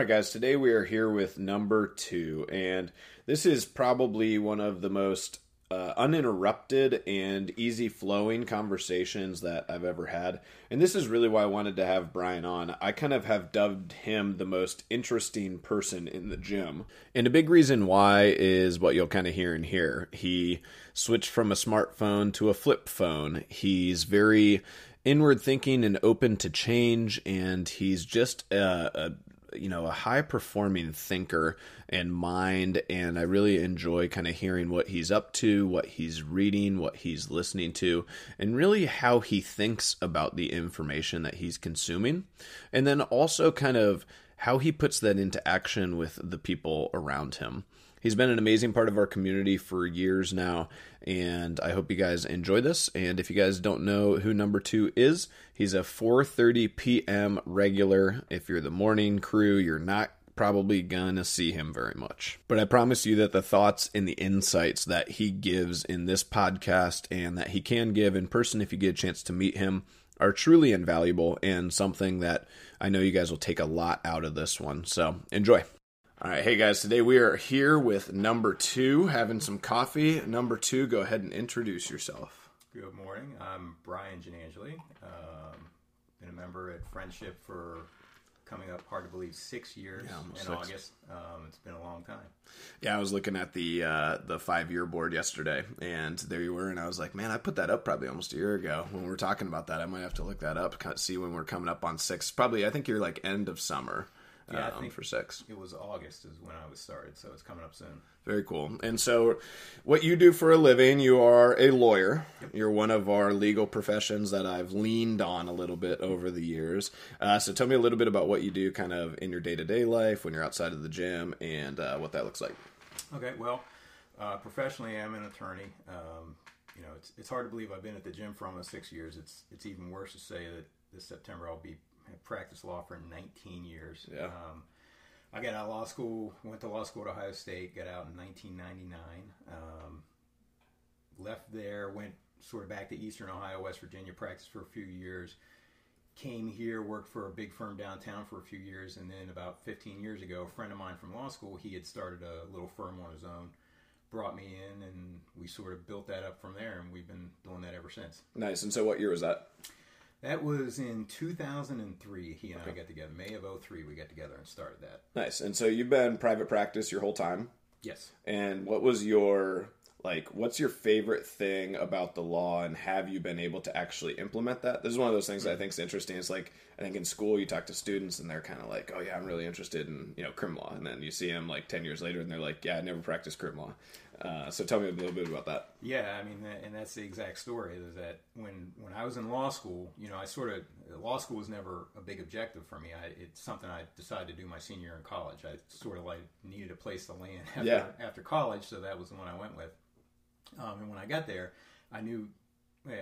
right, guys, today we are here with number two, and this is probably one of the most uh, uninterrupted and easy flowing conversations that I've ever had. And this is really why I wanted to have Brian on. I kind of have dubbed him the most interesting person in the gym. And a big reason why is what you'll kind of hear in here. He switched from a smartphone to a flip phone. He's very inward thinking and open to change and he's just a, a you know a high performing thinker and mind and i really enjoy kind of hearing what he's up to what he's reading what he's listening to and really how he thinks about the information that he's consuming. And then also kind of how he puts that into action with the people around him He's been an amazing part of our community for years now, and I hope you guys enjoy this. And if you guys don't know who number two is, he's a 4:30 p.m. regular. If you're the morning crew, you're not probably gonna see him very much. But I promise you that the thoughts and the insights that he gives in this podcast and that he can give in person if you get a chance to meet him are truly invaluable and something that I know you guys will take a lot out of this one. So enjoy. All right, hey guys, today we are here with number two, having some coffee. Number two, go ahead and introduce yourself. Good morning. I'm Brian Gianangeli. Um, been a member at Friendship for coming up hard to believe six years Yeah, in six. August. Um, it's been a long time. Yeah, I was looking at the uh, the five year board yesterday, and there you were, and I was like, man, I put that up probably almost a year ago when we were talking about that. I might have to look that up, see when we're coming up on six. Probably, I think you're like end of summer. Yeah, um, for six. It was August is when I was started, so it's coming up soon. Very cool. And so, what you do for a living, you are a lawyer. You're one of our legal professions that I've leaned on a little bit over the years. Uh, so, tell me a little bit about what you do kind of in your day to day life when you're outside of the gym and uh, what that looks like. Okay, well, uh, professionally, I'm an attorney. Um, you know, it's, it's hard to believe I've been at the gym for almost six years. It's it's even worse to say that this September I'll be have practiced law for 19 years. Yeah. Um, I got out of law school, went to law school at Ohio State, got out in 1999. Um, left there, went sort of back to Eastern Ohio, West Virginia, practiced for a few years. Came here, worked for a big firm downtown for a few years, and then about 15 years ago, a friend of mine from law school, he had started a little firm on his own, brought me in, and we sort of built that up from there, and we've been doing that ever since. Nice. And so, what year was that? That was in 2003. He and I got together. May of 03, we got together and started that. Nice. And so, you've been private practice your whole time. Yes. And what was your like what's your favorite thing about the law and have you been able to actually implement that this is one of those things that i mm-hmm. think is interesting it's like i think in school you talk to students and they're kind of like oh yeah i'm really interested in you know crim law and then you see them like 10 years later and they're like yeah i never practiced crim law uh, so tell me a little bit about that Yeah, I mean, and that's the exact story. Is that when when I was in law school, you know, I sort of law school was never a big objective for me. I, it's something I decided to do my senior year in college. I sort of like needed a place to land after, Yeah. after college, so that was the one I went with. Um, and when I got there, I knew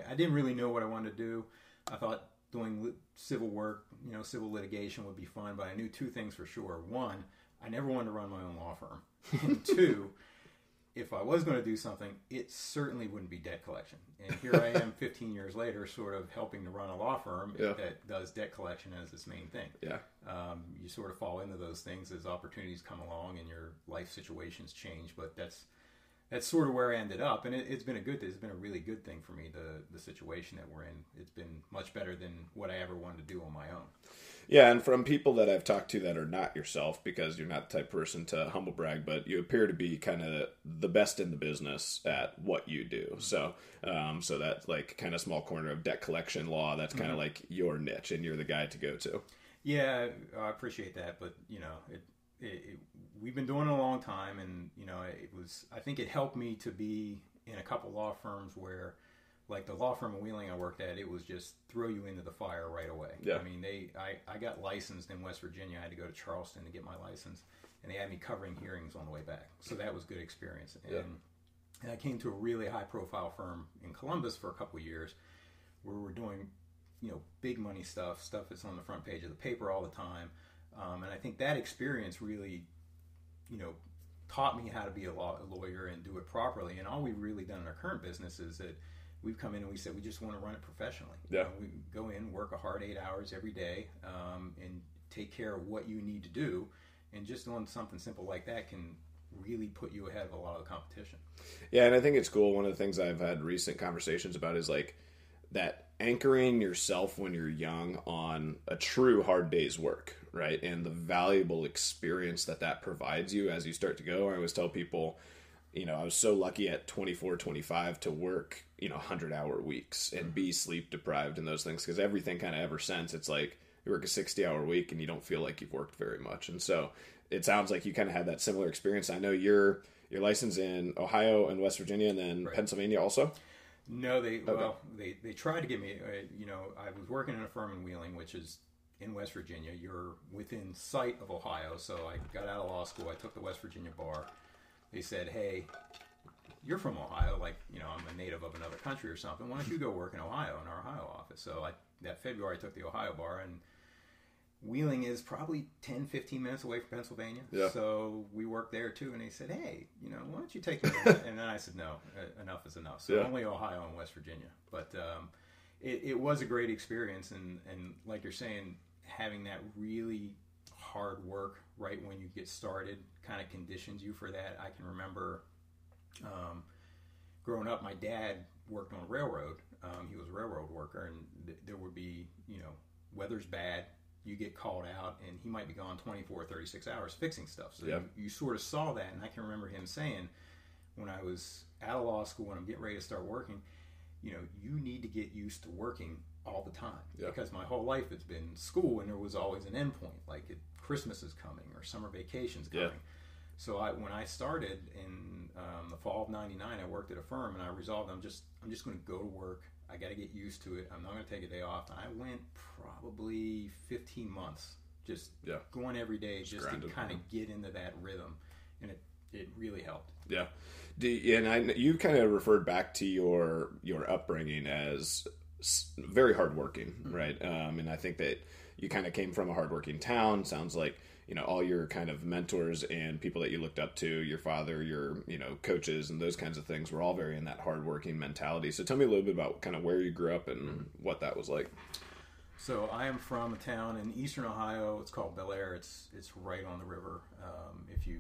I didn't really know what I wanted to do. I thought doing civil work, you know, civil litigation would be fun, but I knew two things for sure. One, I never wanted to run my own law firm, and two if I was going to do something, it certainly wouldn't be debt collection. And here I am 15 years later, sort of helping to run a law firm Yeah. that does debt collection as its main thing. yeah Um, you sort of fall into those things as opportunities come along and your life situations change. But that's that's sort of where I ended up, and it, it's been a good. It's been a really good thing for me. The the situation that we're in, it's been much better than what I ever wanted to do on my own. Yeah, and from people that I've talked to that are not yourself, because you're not the type of person to humble brag, but you appear to be kind of the best in the business at what you do. So, um, so that like kind of small corner of debt collection law, that's kind of like your niche, and you're the guy to go to. Yeah, I appreciate that, but you know, it, it, it we've been doing it a long time, and you know, it was. I think it helped me to be in a couple law firms where, like the law firm in Wheeling I worked at, it was just throw you into the fire right away. Yeah. I mean, they, I, I got licensed in West Virginia. I had to go to Charleston to get my license, and they had me covering hearings on the way back. So that was good experience. And, Yeah. and I came to a really high profile firm in Columbus for a couple of years, where we're doing you know big money stuff, stuff that's on the front page of the paper all the time. Um, and I think that experience really, you know, taught me how to be a, law, a lawyer and do it properly. And all we've really done in our current business is that we've come in and we said we just want to run it professionally. Yeah. You know, we go in, work a hard eight hours every day, um, and take care of what you need to do. and just doing something simple like that can really put you ahead of a lot of the competition. Yeah, and I think it's cool. One of the things I've had recent conversations about is like that anchoring yourself when you're young on a true hard day's work, right? And the valuable experience that that provides you as you start to go. I always tell people, you know, I was so lucky at 24, 25 to work, you know, 100 hour weeks and be sleep deprived and those things because everything kind of ever since it's like you work a 60 hour week and you don't feel like you've worked very much. And so it sounds like you kind of had that similar experience. I know you're you're licensed in Ohio and West Virginia and then Right. Pennsylvania also. No, they well they they tried to give me. Uh, you know, I was working in a firm in Wheeling, which is in West Virginia. You're within sight of Ohio, so I got out of law school. I took the West Virginia bar. They said, "Hey, you're from Ohio, like you know, I'm a native of another country or something. Why don't you go work in Ohio in our Ohio office?" So I that February I took the Ohio bar and. Wheeling is probably 10, 15 minutes away from Pennsylvania. Yeah. So we worked there too. And they said, hey, you know, why don't you take me? and then I said, no, uh, enough is enough. So Yeah. only Ohio and West Virginia. But um, it, it was a great experience. And, and like you're saying, having that really hard work right when you get started kind of conditions you for that. I can remember um, growing up, my dad worked on a railroad. Um, he was a railroad worker, and th- there would be, you know, weather's bad, you get called out, and he might be gone 24, 36 hours fixing stuff. So Yeah. you, you sort of saw that, and I can remember him saying, when I was out of law school and I'm getting ready to start working, you know, you need to get used to working all the time Yeah. because my whole life it's been school, and there was always an end point, like it, Christmas is coming or summer vacations Yeah. coming. So I, when I started in um, the fall of '99, I worked at a firm, and I resolved I'm just I'm just going to go to work. I got to get used to it. I'm not going to take a day off. I went probably 15 months just Yeah. going every day just, to kind of get into that rhythm, and it it really helped. Yeah, and I you kind of referred back to your your upbringing as very hardworking, right? Um, and I think that you kind of came from a hardworking town. Sounds like you know all your kind of mentors and people that you looked up to, your father, your you know coaches, and those kinds of things were all very in that hardworking mentality. So tell me a little bit about kind of where you grew up and what that was like. So I am from a town in eastern Ohio. It's called Bellaire. It's it's right on the river. Um, if you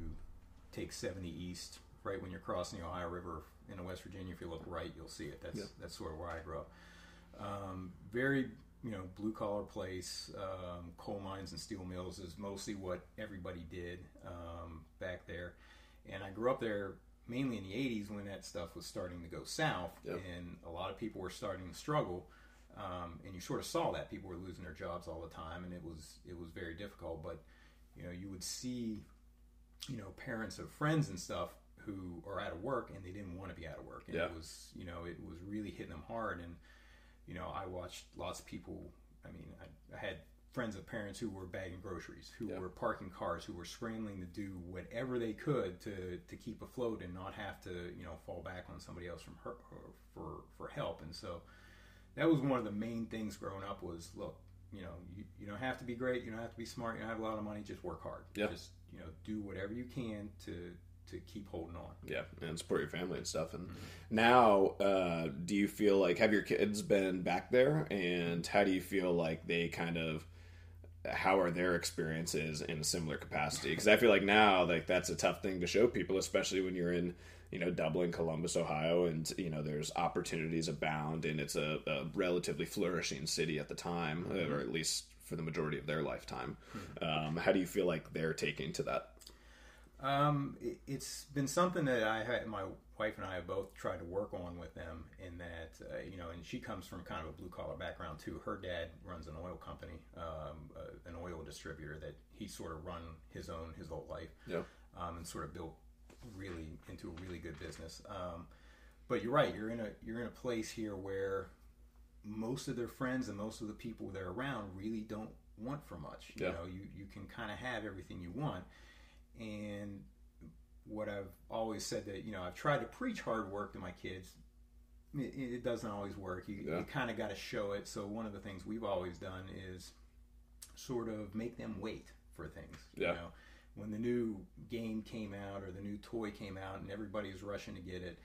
take 70 east, right when you're crossing the Ohio River into West Virginia, if you look right, you'll see it. That's Yeah. that's sort of where I grew up. Um, very you know blue collar place. Um, coal mines and steel mills is mostly what everybody did um, back there, and I grew up there mainly in the 80s when that stuff was starting to go south Yep. and a lot of people were starting to struggle um, and you sort of saw that people were losing their jobs all the time, and it was it was very difficult. But you know, you would see, you know, parents of friends and stuff who are out of work and they didn't want to be out of work, and Yeah. it was you know it was really hitting them hard. And you know, I watched lots of people. I mean, I, I had friends of parents who were bagging groceries, who Yeah. were parking cars, who were scrambling to do whatever they could to to keep afloat and not have to you know fall back on somebody else from her, for for help. And so that was one of the main things growing up was look you know you, you don't have to be great you don't have to be smart you don't have a lot of money just work hard Yeah. just you know do whatever you can to to keep holding on Yeah, and support your family and stuff. And now, uh, do you feel like have your kids been back there, and how do you feel like they kind of how are their experiences in a similar capacity? Because I feel like now, like that's a tough thing to show people, especially when you're in you know Dublin, Columbus, Ohio, and you know there's opportunities abound, and it's a, a relatively flourishing city at the time, or at least for the majority of their lifetime. Um, how do you feel like they're taking to that? Um, it, it's been something that i had my wife and i have both tried to work on with them in that uh, you know and she comes from kind of a blue collar background too her dad runs an oil company um, uh, an oil distributor that he sort of run his own his whole life Yeah, um, and sort of built really into a really good business. Um, but you're right. You're in a you're in a place here where most of their friends and most of the people they're around really don't want for much. You Yeah. know, you you can kind of have everything you want. And what I've always said that you know I've tried to preach hard work to my kids. It, it doesn't always work. You, Yeah. you kind of got to show it. So one of the things we've always done is sort of make them wait for things. Yeah. You know, when the new game came out or the new toy came out and everybody was rushing to get it,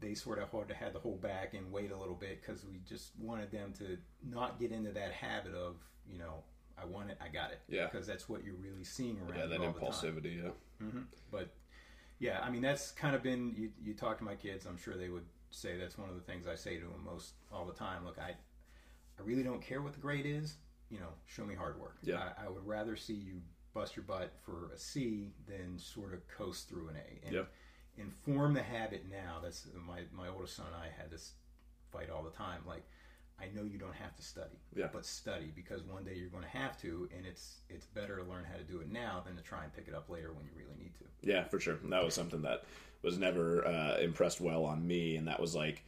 they sort of had to, had to hold back and wait a little bit because we just wanted them to not get into that habit of, you know, I want it, I got it. Yeah. Because that's what you're really seeing around Yeah, that all the time. impulsivity. Yeah. hmm But yeah, I mean that's kind of been you. You talk to my kids, I'm sure they would say that's one of the things I say to them most all the time. Look, I I really don't care what the grade is. You know, show me hard work. Yeah. I, I would rather see you bust your butt for a C than sort of coast through an A. And, Yep. and form the habit now. That's my my oldest son and I had this fight all the time. Like. I know you don't have to study, Yeah. but study because one day you're going to have to, and it's it's better to learn how to do it now than to try and pick it up later when you really need to. Yeah, for sure. That was something that was never uh, impressed well on me, and that was like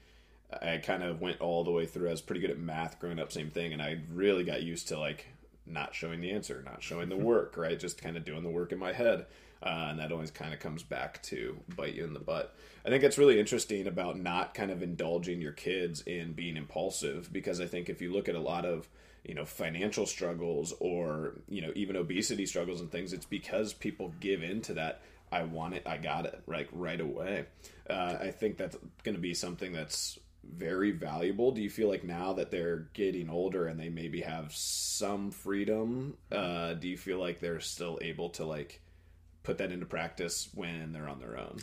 I kind of went all the way through. I was pretty good at math growing up, same thing, and I really got used to like not showing the answer, not showing the work, right? Just kind of doing the work in my head, uh, and that always kind of comes back to bite you in the butt. I think it's really interesting about not kind of indulging your kids in being impulsive because I think if you look at a lot of you know financial struggles or you know even obesity struggles and things it's because people give into that i want it i got it like right away uh, i think that's going to be something that's very valuable? Do you feel like now that they're getting older and they maybe have some freedom uh, do you feel like they're still able to like put that into practice when they're on their own?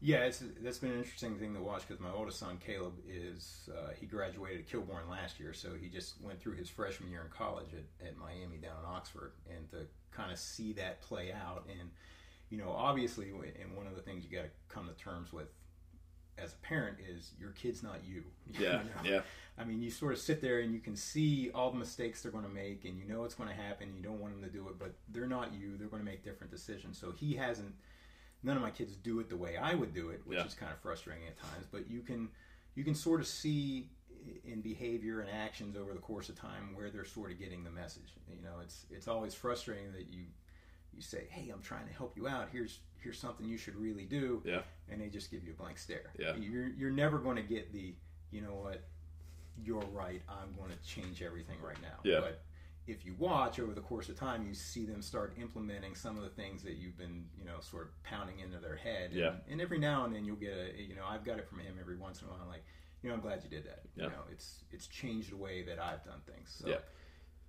Yeah, it's that's been an interesting thing to watch because my oldest son Caleb is uh, he graduated Kilbourne last year, so he just went through his freshman year in college at, at Miami down in Oxford, and to kind of see that play out, and you know, obviously, and one of the things you got to come to terms with as a parent is your kid's not you. yeah You know? yeah I mean, you sort of sit there and you can see all the mistakes they're going to make, and you know it's going to happen. You don't want them to do it, but they're not you. They're going to make different decisions. So he hasn't. None of my kids do it the way I would do it, which Yeah. is kind of frustrating at times. But you can, you can sort of see in behavior and actions over the course of time where they're sort of getting the message. You know, it's it's always frustrating that you you say, "Hey, I'm trying to help you out. Here's here's something you should really do," yeah and they just give you a blank stare. Yeah. You're you're never going to get the, you know what, you're right. I'm going to change everything right now. Yeah. But if you watch over the course of time, you see them start implementing some of the things that you've been, you know, sort of pounding into their head. And, Yeah. And every now and then you'll get a, you know, I've got it from him every once in a while. Like, you know, I'm glad you did that. Yeah. You know, it's it's changed the way that I've done things. So Yeah.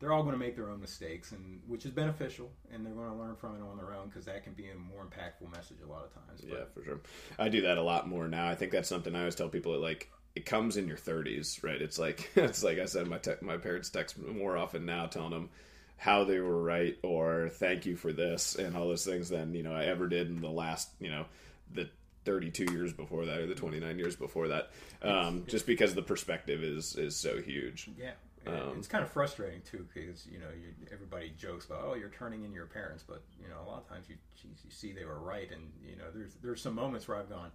They're all going to make their own mistakes, and which is beneficial, and they're going to learn from it on their own because that can be a more impactful message a lot of times. But Yeah, for sure. I do that a lot more now. I think that's something I always tell people. That, like it comes in your 30s, right? It's like it's like I said. My te- my parents text more often now, telling them how they were right or thank you for this and all those things than you know I ever did in the last you know the 32 years before that or the 29 years before that. Um, just because the perspective is is so huge. Yeah, Um, it's kind of frustrating too because you know you, everybody jokes about oh you're turning in your parents, but you know a lot of times you geez, you see they were right, and you know there's there's some moments where I've gone,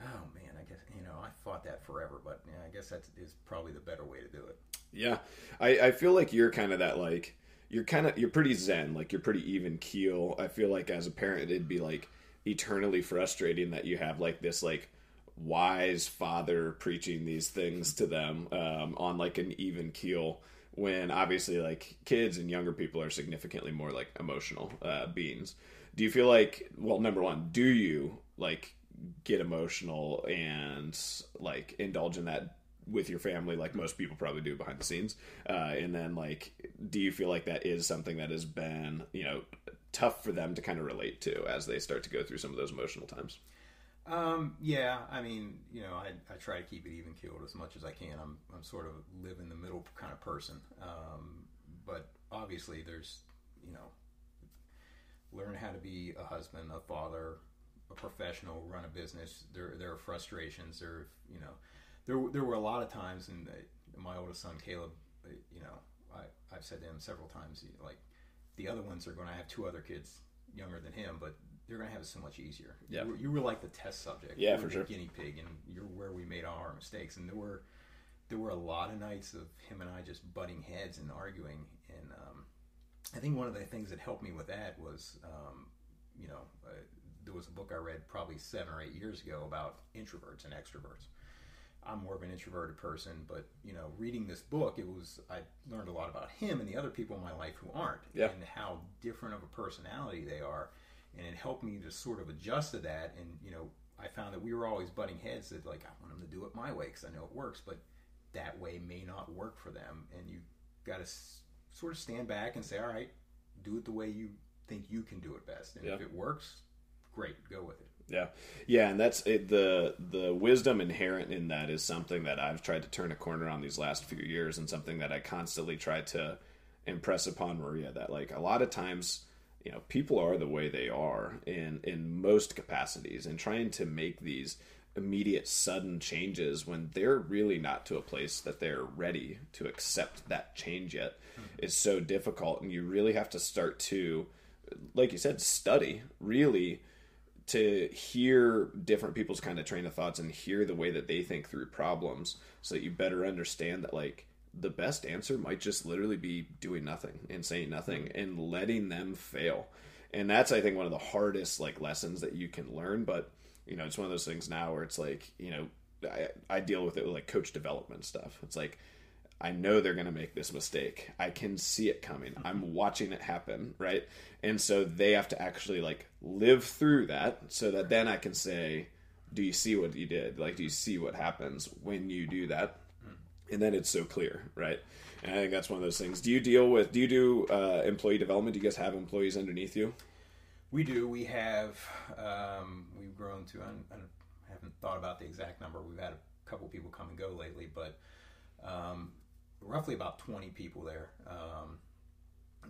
oh man, I guess you know I fought that forever, but yeah, I guess that is probably the better way to do it. Yeah, I, I feel like you're kind of that like you're kind of you're pretty zen, like you're pretty even keel. I feel like as a parent, it'd be like eternally frustrating that you have like this like wise father preaching these things to them um, on like an even keel when obviously like kids and younger people are significantly more like emotional uh, beings. Do you feel like well number one do you like get emotional and like indulge in that with your family like most people probably do behind the scenes? Uh, and then like do you feel like that is something that has been you know tough for them to kind of relate to as they start to go through some of those emotional times Um, yeah, I mean, you know, I, I try to keep it even keeled as much as I can. I'm, I'm sort of live in the middle kind of person. Um, but obviously there's, you know, learn how to be a husband, a father, a professional, run a business. There, there are frustrations. There, you know, there, there were a lot of times, and uh, my oldest son Caleb, uh, you know, I, I've said to him several times, like, the other ones are going to have two other kids younger than him, but they're going to have it so much easier. Yeah. You, were, you were like the test subject. Yeah, You were for the sure. Guinea pig, and you're where we made all our mistakes. And there were there were a lot of nights of him and I just butting heads and arguing. And um, I think one of the things that helped me with that was, um, you know, uh, there was a book I read probably seven or eight years ago about introverts and extroverts. I'm more of an introverted person, but you know, reading this book, it was I learned a lot about him and the other people in my life who aren't, Yeah. and how different of a personality they are, and it helped me to sort of adjust to that. And you know, I found that we were always butting heads that like I want them to do it my way because I know it works, but that way may not work for them, and you got to s- sort of stand back and say, all right, do it the way you think you can do it best. And Yeah. if it works, great, go with it. Yeah, yeah, and that's it, the the wisdom inherent in that is something that I've tried to turn a corner on these last few years, and something that I constantly try to impress upon Maria that like a lot of times, you know, people are the way they are in in most capacities, and trying to make these immediate sudden changes when they're really not to a place that they're ready to accept that change yet hmm. is so difficult and you really have to start to like you said study really to hear different people's kind of train of thoughts and hear the way that they think through problems so that you better understand that like the best answer might just literally be doing nothing and saying nothing mm-hmm. and letting them fail and that's i think one of the hardest like lessons that you can learn but you know it's one of those things now where it's like you know i, I deal with it with like coach development stuff it's like I know they're going to make this mistake. I can see it coming. I'm mm-hmm. watching it happen, right? And so they have to actually like live through that so that then I can say, do you see what you did? Like do you see what happens when you do that? And then it's so clear, right? And I think that's one of those things. Do you deal with do you do uh, employee development? Do you guys have employees underneath you? We do. We have. Um, we've grown to. I, I haven't thought about the exact number. We've had a couple people come and go lately, but um, roughly about twenty people there. Um,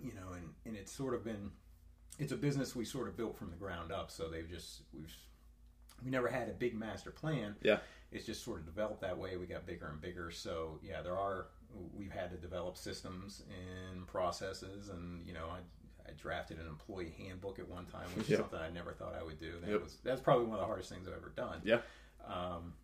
you know, and and it's sort of been. It's a business we sort of built from the ground up. So they've just we've we never had a big master plan. Yeah. It's just sort of developed that way. We got bigger and bigger. So yeah, there are. We've had to develop systems and processes, and you know, I I drafted an employee handbook at one time, which Yeah. is something I never thought I would do. That Yep. was that's probably one of the hardest things I've ever done. Yeah. Um,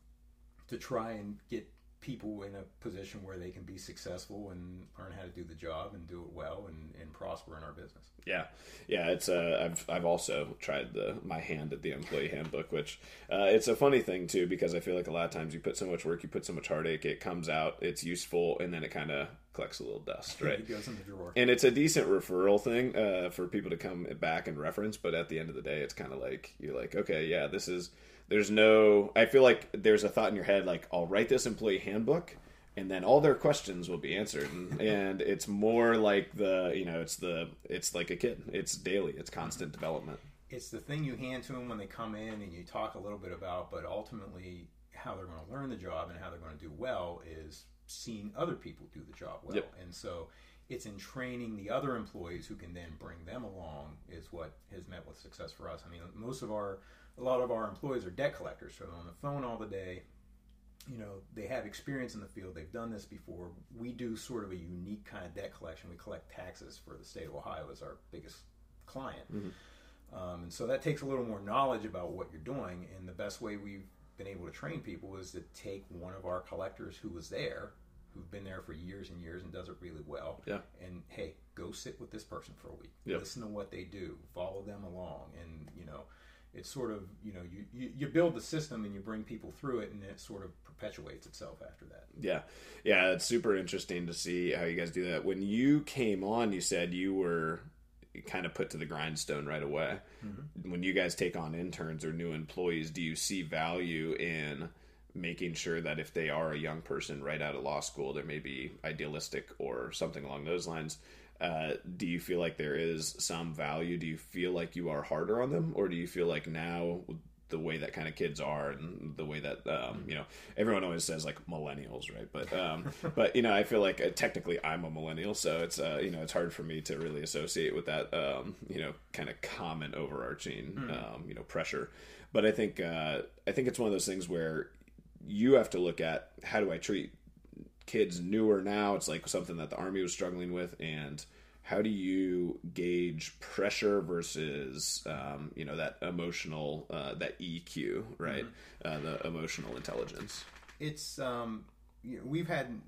to try and get people in a position where they can be successful and learn how to do the job and do it well and, and prosper in our business. Yeah, yeah. It's uh, I've I've also tried the my hand at the employee handbook, which uh, it's a funny thing too because I feel like a lot of times you put so much work, you put so much heartache, it comes out, it's useful, and then it kind of collects a little dust, right? It goes in the drawer. and it's a decent referral thing uh, for people to come back and reference but at the end of the day it's kind of like you're like okay yeah this is there's no i feel like there's a thought in your head like i'll write this employee handbook and then all their questions will be answered and, and it's more like the you know it's the it's like a kid it's daily it's constant development it's the thing you hand to them when they come in and you talk a little bit about, but ultimately how they're going to learn the job and how they're going to do well is seeing other people do the job well. Yep. And so it's in training the other employees who can then bring them along is what has met with success for us. I mean, most of our, a lot of our employees are debt collectors, so they're on the phone all the day. You know, they have experience in the field. They've done this before. We do sort of a unique kind of debt collection. We collect taxes for the state of Ohio as our biggest client. Um, and so that takes a little more knowledge about what you're doing. And the best way we've been able to train people is to take one of our collectors who was there, who've been there for years and years and does it really well. Yeah. And hey, go sit with this person for a week. Yep. Listen to what they do. Follow them along. And you know, it's sort of you know you, you you build the system and you bring people through it, and it sort of perpetuates itself after that. Yeah, yeah, it's super interesting to see how you guys do that. When you came on, you said you were kind of put to the grindstone right away. Mm-hmm. When you guys take on interns or new employees, do you see value in making sure that if they are a young person right out of law school, they may be idealistic or something along those lines? Uh, do you feel like there is some value? Do you feel like you are harder on them, or do you feel like now the way that kind of kids are and the way that um, you know everyone always says like millennials right? But um, but you know i feel like uh, technically i'm a millennial so it's uh, you know it's hard for me to really associate with that um, you know kind of common overarching um, you know pressure. But i think uh, i think it's one of those things where you have to look at how do i treat kids newer now it's like something that the army was struggling with and how do you gauge pressure versus um, you know that emotional uh, that eq right uh, the emotional intelligence It's um, you know, we've had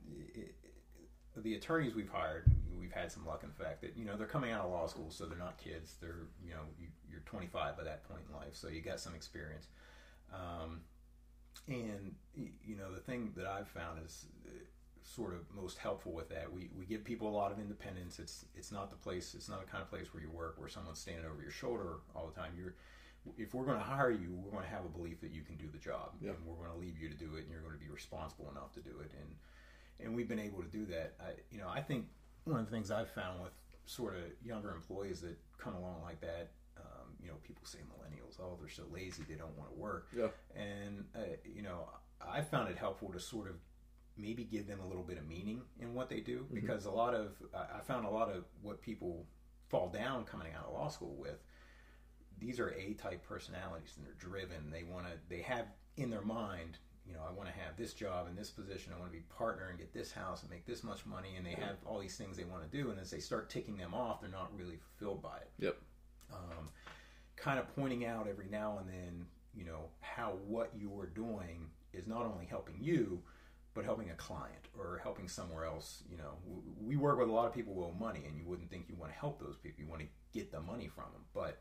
the attorneys we've hired. We've had some luck in the fact that you know they're coming out of law school, so they're not kids. They're you know you, you're 25 by that point in life, so you got some experience. Um, and you know the thing that I've found is sort of most helpful with that. We we give people a lot of independence. It's it's not the place. It's not the kind of place where you work where someone's standing over your shoulder all the time. You're if we're going to hire you, we're going to have a belief that you can do the job, Yeah. and we're going to leave you to do it, and you're going to be responsible enough to do it. And and we've been able to do that. I, you know, I think one of the things I've found with sort of younger employees that come along like that, um, you know, people say millennials, oh, they're so lazy, they don't want to work. Yeah. And, uh, you know, I found it helpful to sort of maybe give them a little bit of meaning in what they do because a lot of, I found a lot of what people fall down coming out of law school with these are A type personalities and they're driven. They want to, they have in their mind, you know, I want to have this job in this position. I want to be partner and get this house and make this much money. And they have all these things they want to do. And as they start ticking them off, they're not really fulfilled by it. Yep. Um, kind of pointing out every now and then, you know, how what you're doing is not only helping you, but helping a client or helping somewhere else. You know, we work with a lot of people who owe money, and you wouldn't think you want to help those people. You want to get the money from them, but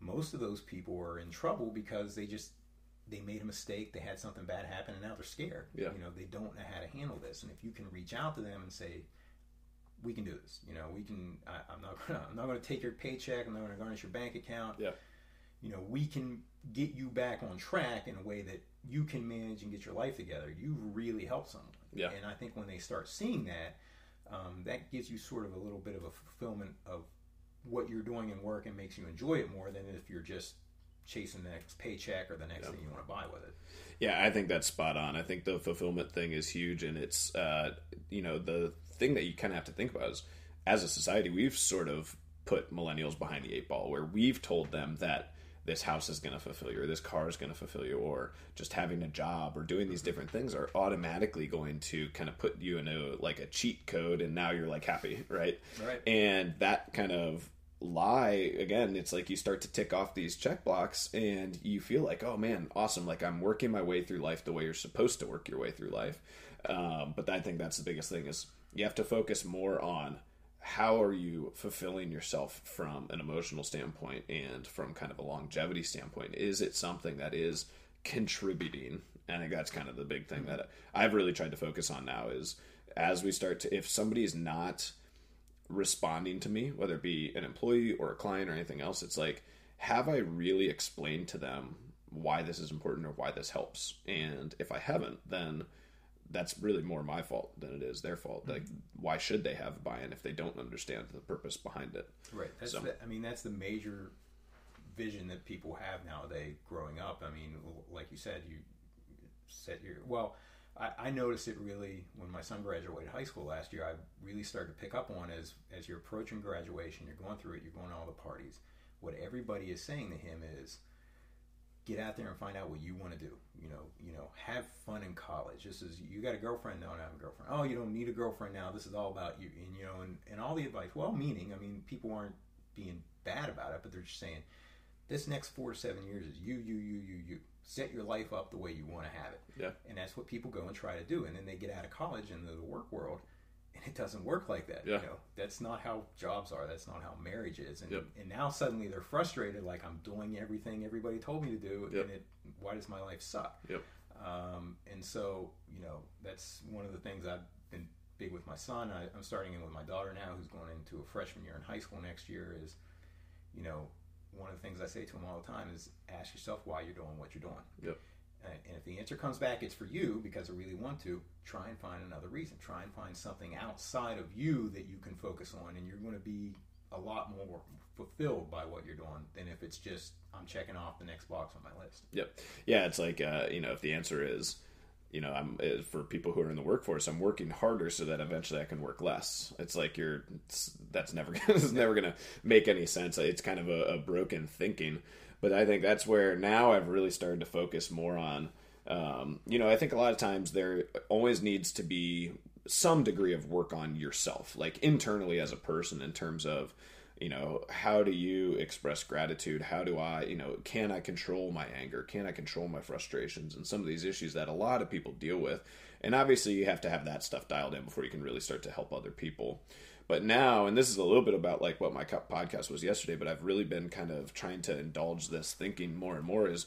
most of those people are in trouble because they just they made a mistake, they had something bad happen, and now they're scared. Yeah. You know, they don't know how to handle this. And if you can reach out to them and say, "We can do this," you know, we can. I, I'm not gonna. I'm not gonna take your paycheck. I'm not gonna garnish your bank account. Yeah. You know, we can get you back on track in a way that you can manage and get your life together. You really help someone. Yeah. And I think when they start seeing that, um, that gives you sort of a little bit of a fulfillment of what you're doing in work and makes you enjoy it more than if you're just chasing the next paycheck or the next thing you want to buy with it. Yeah, I think that's spot on. I think the fulfillment thing is huge, and it's uh, you know the thing that you kind of have to think about is as a society we've sort of put millennials behind the eight ball, where we've told them that this house is going to fulfill you, or this car is going to fulfill you, or just having a job or doing these different things are automatically going to kind of put you in a like a cheat code, and now you're like happy, right? Right. And that kind of lie again it's like you start to tick off these check blocks and you feel like oh man awesome like i'm working my way through life the way you're supposed to work your way through life um, but i think that's the biggest thing is you have to focus more on how are you fulfilling yourself from an emotional standpoint and from kind of a longevity standpoint is it something that is contributing and i think that's kind of the big thing that i've really tried to focus on now is as we start to if somebody is not responding to me, whether it be an employee or a client or anything else, it's like, have I really explained to them why this is important or why this helps? And if I haven't, then that's really more my fault than it is their fault. Like, mm-hmm. why should they have buy-in if they don't understand the purpose behind it? Right. That's So- the, I mean, that's the major vision that people have nowadays growing up. I mean, like you said, you said your well. I, I noticed it really when my son graduated high school last year. I really started to pick up on as as you're approaching graduation, you're going through it, you're going to all the parties. What everybody is saying to him is, get out there and find out what you want to do. You know, you know, have fun in college. This is you got a girlfriend? No, I don't have a girlfriend. Oh, you don't need a girlfriend now. This is all about you. And you know, and, and all the advice, well meaning. I mean, people aren't being bad about it, but they're just saying, this next four to seven years is you, you, you, you, you. Set your life up the way you want to have it. Yeah. And that's what people go and try to do. And then they get out of college into the work world, and it doesn't work like that. Yeah. You know, that's not how jobs are. That's not how marriage is. And Yep. and now suddenly they're frustrated, like I'm doing everything everybody told me to do, Yep. and it why does my life suck? Yep. Um, and so you know that's one of the things I've been big with my son. I, I'm starting in with my daughter now, who's going into a freshman year in high school next year. Is you know one of the things I say to him all the time is ask yourself why you're doing what you're doing. Yep. And if the answer comes back it's for you because I really want to, try and find another reason. Try and find something outside of you that you can focus on, and you're going to be a lot more fulfilled by what you're doing than if it's just I'm checking off the next box on my list. Yep. Yeah, it's like uh, you know, if the answer is, you know, I'm uh, for people who are in the workforce, I'm working harder so that eventually I can work less. It's like you're it's, that's never it's never gonna make any sense. It's kind of a, a broken thinking. But I think that's where now I've really started to focus more on. Um, you know, I think a lot of times there always needs to be some degree of work on yourself, like internally as a person, in terms of you know how do you express gratitude? How do i you know can i control my anger? Can i control my frustrations and some of these issues that a lot of people deal with? And obviously you have to have that stuff dialed in before you can really start to help other people but now and this is a little bit about like what my podcast was yesterday but i've really been kind of trying to indulge this thinking more and more is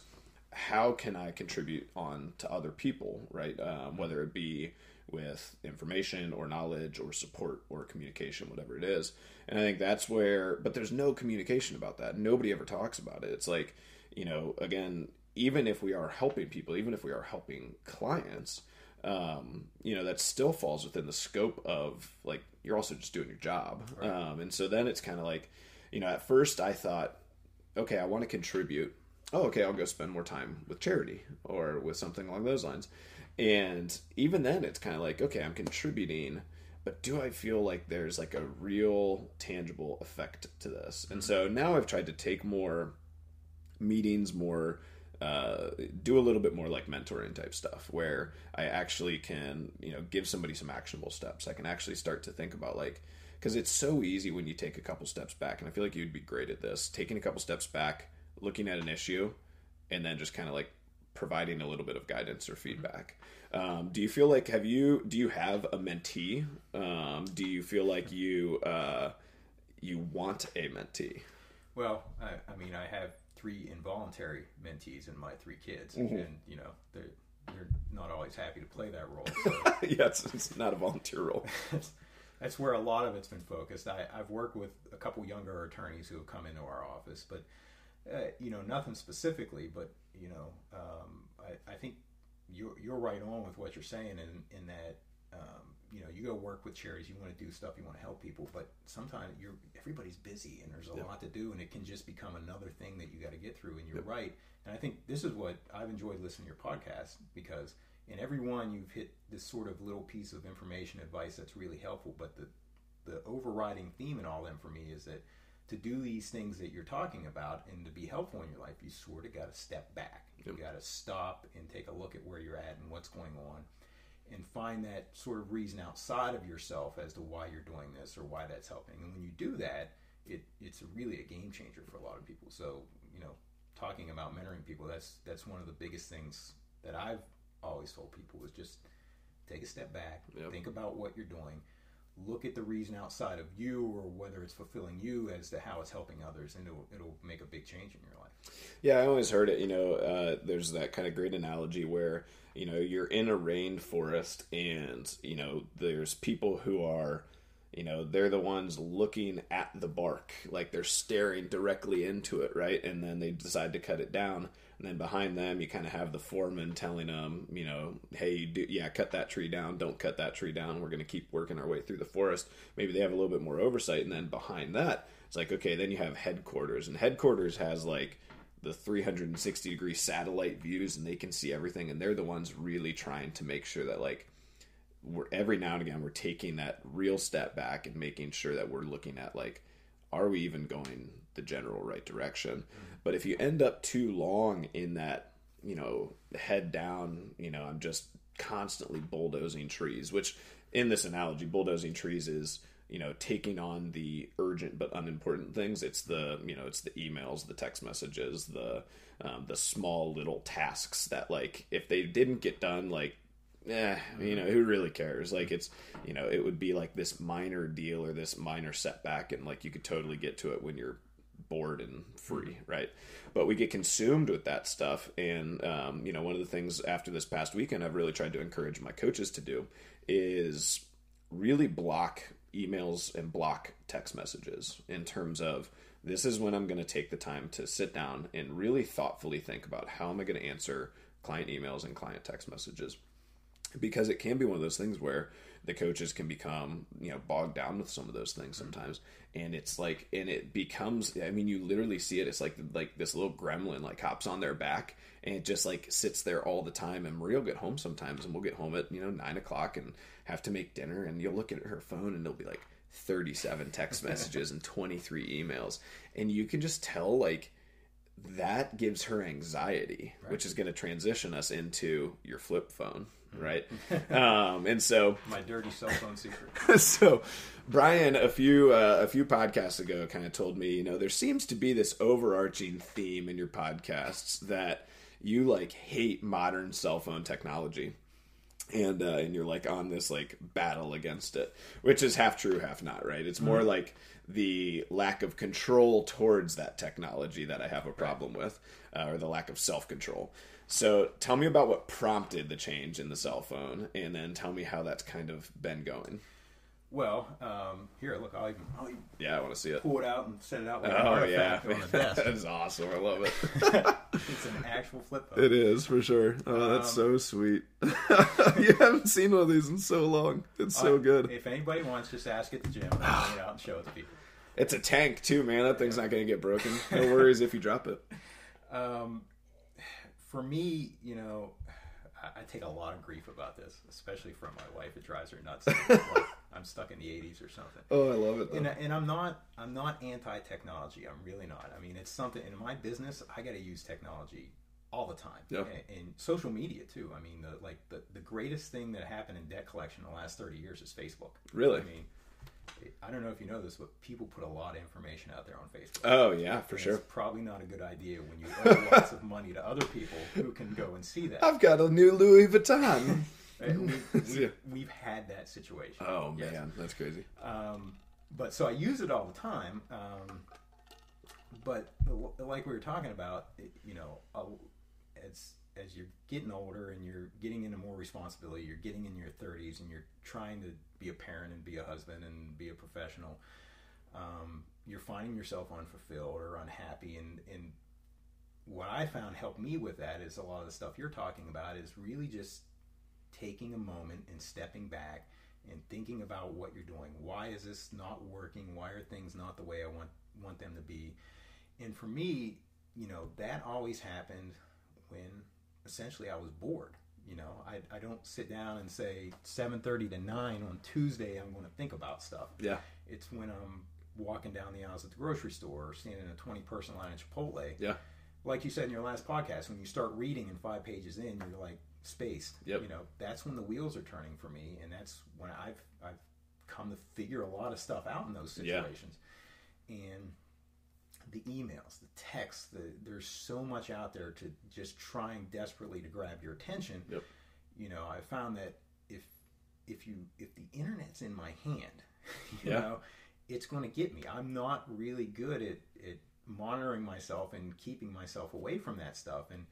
how can I contribute on to other people, right? Um, whether it be with information or knowledge or support or communication, whatever it is. And I think that's where, but there's no communication about that. Nobody ever talks about it. It's like, you know, again, even if we are helping people, even if we are helping clients, um, you know, that still falls within the scope of like you're also just doing your job. Right. Um, and so then it's kind of like, you know, at first I thought, okay, I want to contribute. Oh, okay, I'll go spend more time with charity or with something along those lines. And even then, it's kind of like, okay, I'm contributing, but do I feel like there's like a real tangible effect to this? And so now I've tried to take more meetings, more uh, do a little bit more like mentoring type stuff where I actually can, you know, give somebody some actionable steps. I can actually start to think about like, because it's so easy when you take a couple steps back, and I feel like you'd be great at this, taking a couple steps back, looking at an issue, and then just kind of like providing a little bit of guidance or feedback. Um, do you feel like have you do you have a mentee? Um, do you feel like you uh, you want a mentee? Well, I, I mean, I have three involuntary mentees and my three kids, mm-hmm. and you know they're they're not always happy to play that role. So. yeah, it's, it's, not a volunteer role. that's where a lot of it's been focused. I, have worked with a couple younger attorneys who have come into our office, but uh, you know nothing specifically. But you know, um, I, I, think you're you're right on with what you're saying in in that um, you know, you go work with charities, you want to do stuff, you want to help people, but sometimes you're everybody's busy and there's a yep. lot to do, and it can just become another thing that you got to get through. And you're yep. right. And I think this is what I've enjoyed listening to your podcast because in every one you've hit this sort of little piece of information advice that's really helpful. But the the overriding theme in all of them for me is that to do these things that you're talking about and to be helpful in your life, you sort of got to step back. Yep. You got to stop and take a look at where you're at and what's going on and find that sort of reason outside of yourself as to why you're doing this or why that's helping. And when you do that, it, it's really a game changer for a lot of people. So, you know, talking about mentoring people, that's that's one of the biggest things that I've always told people is just take a step back, yep. think about what you're doing, look at the reason outside of you or whether it's fulfilling you as to how it's helping others, and it'll, it'll make a big change in your life. Yeah, I always heard it. You know, uh, there's that kind of great analogy where you know you're in a rainforest and you know there's people who are you know they're the ones looking at the bark. Like they're staring directly into it right? And then they decide to cut it down. And then behind them you kind of have the foreman telling them you know hey do yeah cut that tree down. Don't cut that tree down. We're going to keep working our way through the forest. Maybe they have a little bit more oversight. And then behind that it's like okay then you have headquarters. And headquarters has like the 360 degree satellite views and they can see everything and they're the ones really trying to make sure that like we're every now and again we're taking that real step back and making sure that we're looking at like are we even going the general right direction mm-hmm. but if you end up too long in that you know head down you know i'm just constantly bulldozing trees which in this analogy bulldozing trees is you know taking on the urgent but unimportant things. It's the you know it's the emails the text messages the um, the small little tasks that like if they didn't get done like eh, you know who really cares? Like it's you know it would be like this minor deal or this minor setback and like you could totally get to it when you're bored and free right? But we get consumed with that stuff and um, you know one of the things after this past weekend i've really tried to encourage my coaches to do is really block emails and block text messages in terms of this is when I'm going to take the time to sit down and really thoughtfully think about how am I going to answer client emails and client text messages. Because it can be one of those things where the coaches can become you know bogged down with some of those things sometimes. And it's like and it becomes i mean you literally see it. It's like like this little gremlin like hops on their back and it just like sits there all the time. And maria will get home sometimes and we'll get home at you know nine o'clock and have to make dinner. And you'll look at her phone and there'll be like 37 text messages and 23 emails. And you can just tell like that gives her anxiety right. which is going to transition us into your flip phone right um, and so my dirty cell phone secret so brian a few uh, a few podcasts ago kind of told me you know there seems to be this overarching theme in your podcasts that you like hate modern cell phone technology and uh, and you're like on this like battle against it, which is half true, half not. Right? It's more mm-hmm. like the lack of control towards that technology that I have a problem with, uh, or the lack of self control. So tell me about what prompted the change in the cell phone, and then tell me how that's kind of been going. Well, um, here, look, I'll even, I'll even Yeah, I want to see it. pull it out and set it out like Oh yeah, artifact on the desk. that is awesome. I love it. it's an actual flip phone. It is for sure. Oh, that's so Um, sweet. you haven't seen one of these in so long. It's so good. If anybody wants, just ask at the gym. and I'll bring it out and show it to people. It's a tank too, man. That thing's not going to get broken. No worries if you drop it. Um, for me, you know, I, I take a lot of grief about this, especially from my wife. It drives her nuts. like I'm stuck in the '80s or something. Oh, I love it. Though. And, and I'm not I'm not anti-technology. I'm really not. I mean, it's something in my business. I got to use technology all the time. Yeah. And, and social media too. I mean, the, like the the greatest thing that happened in debt collection in the last 30 years is Facebook. Really? I mean, I don't know if you know this, but people put a lot of information out there on Facebook. oh yeah, for sure. It's probably not a good idea when you owe lots of money to other people who can go and see that. I've got a new Louis Vuitton. we, we, we've had that situation. oh Yes. man, that's crazy. Um, but so I use it all the time. Um, but like we were talking about, it, you know, I'll- as as you're getting older and you're getting into more responsibility, you're getting in your 30s and you're trying to be a parent and be a husband and be a professional. Um, you're finding yourself unfulfilled or unhappy, and and what I found helped me with that is a lot of the stuff you're talking about is really just taking a moment and stepping back and thinking about what you're doing. Why is this not working? Why are things not the way I want want them to be? And for me, you know, that always happened when essentially I was bored. You know, I, I don't sit down and say 7:30 to 9 on Tuesday I'm going to think about stuff. Yeah, It's when I'm walking down the aisles at the grocery store or standing in a 20 person line at Chipotle. yeah, Like you said in your last podcast, when you start reading and five pages in, you're like spaced. Yep. You know, that's when the wheels are turning for me, and that's when I've I've come to figure a lot of stuff out in those Yeah. situations. And the emails, the texts, the, there's so much out there to just trying desperately to grab your attention. Yep. You know, I found that if if you if the internet's in my hand, you Yeah. know, it's going to get me. I'm not really good at, at monitoring myself and keeping myself away from that stuff, and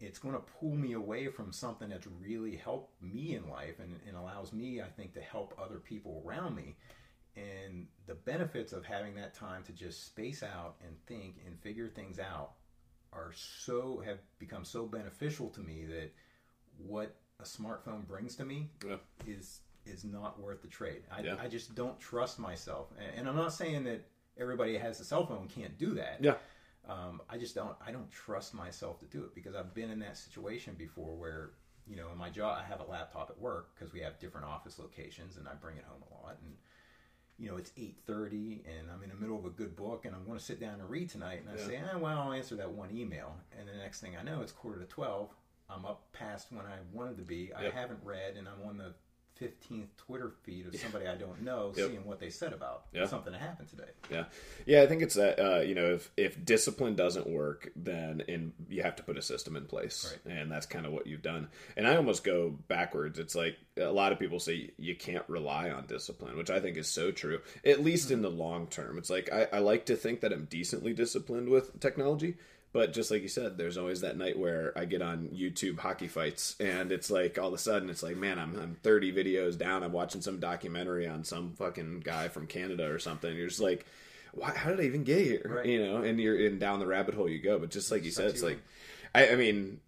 it's going to pull me away from something that's really helped me in life and, and allows me, I think, to help other people around me. And the benefits of having that time to just space out and think and figure things out are so have become so beneficial to me that what a smartphone brings to me Yeah. is is not worth the trade. I, Yeah. I just don't trust myself, and, and I'm not saying that everybody has a cell phone can't do that. yeah, Um, I just don't. I don't trust myself to do it because I've been in that situation before where you know in my job I have a laptop at work because we have different office locations and I bring it home a lot and you know it's 8.30 and i'm in the middle of a good book and i'm going to sit down and read tonight and i Yeah. say eh, well i'll answer that one email. And the next thing i know it's quarter to 12 i'm up past when i wanted to be. I haven't read and i'm on the 15th twitter feed of somebody i don't know Yep. seeing what they said about Yeah. something that happened today yeah, yeah. I think it's that uh, you know if if discipline doesn't work, then in you have to put a system in place, and that's kind of what you've done. And I almost go backwards. It's like a lot of people say you can't rely on discipline, which I think is so true. At least in the long term, it's like I, I like to think that I'm decently disciplined with technology. But just like you said, there's always that night where I get on YouTube hockey fights, and it's like all of a sudden it's like, man, I'm, I'm 30 videos down. I'm watching some documentary on some fucking guy from Canada or something. You're just like, why, how did I even get here? Right. You know, and you're in down the rabbit hole you go. But just like you said, it's like, I, I mean,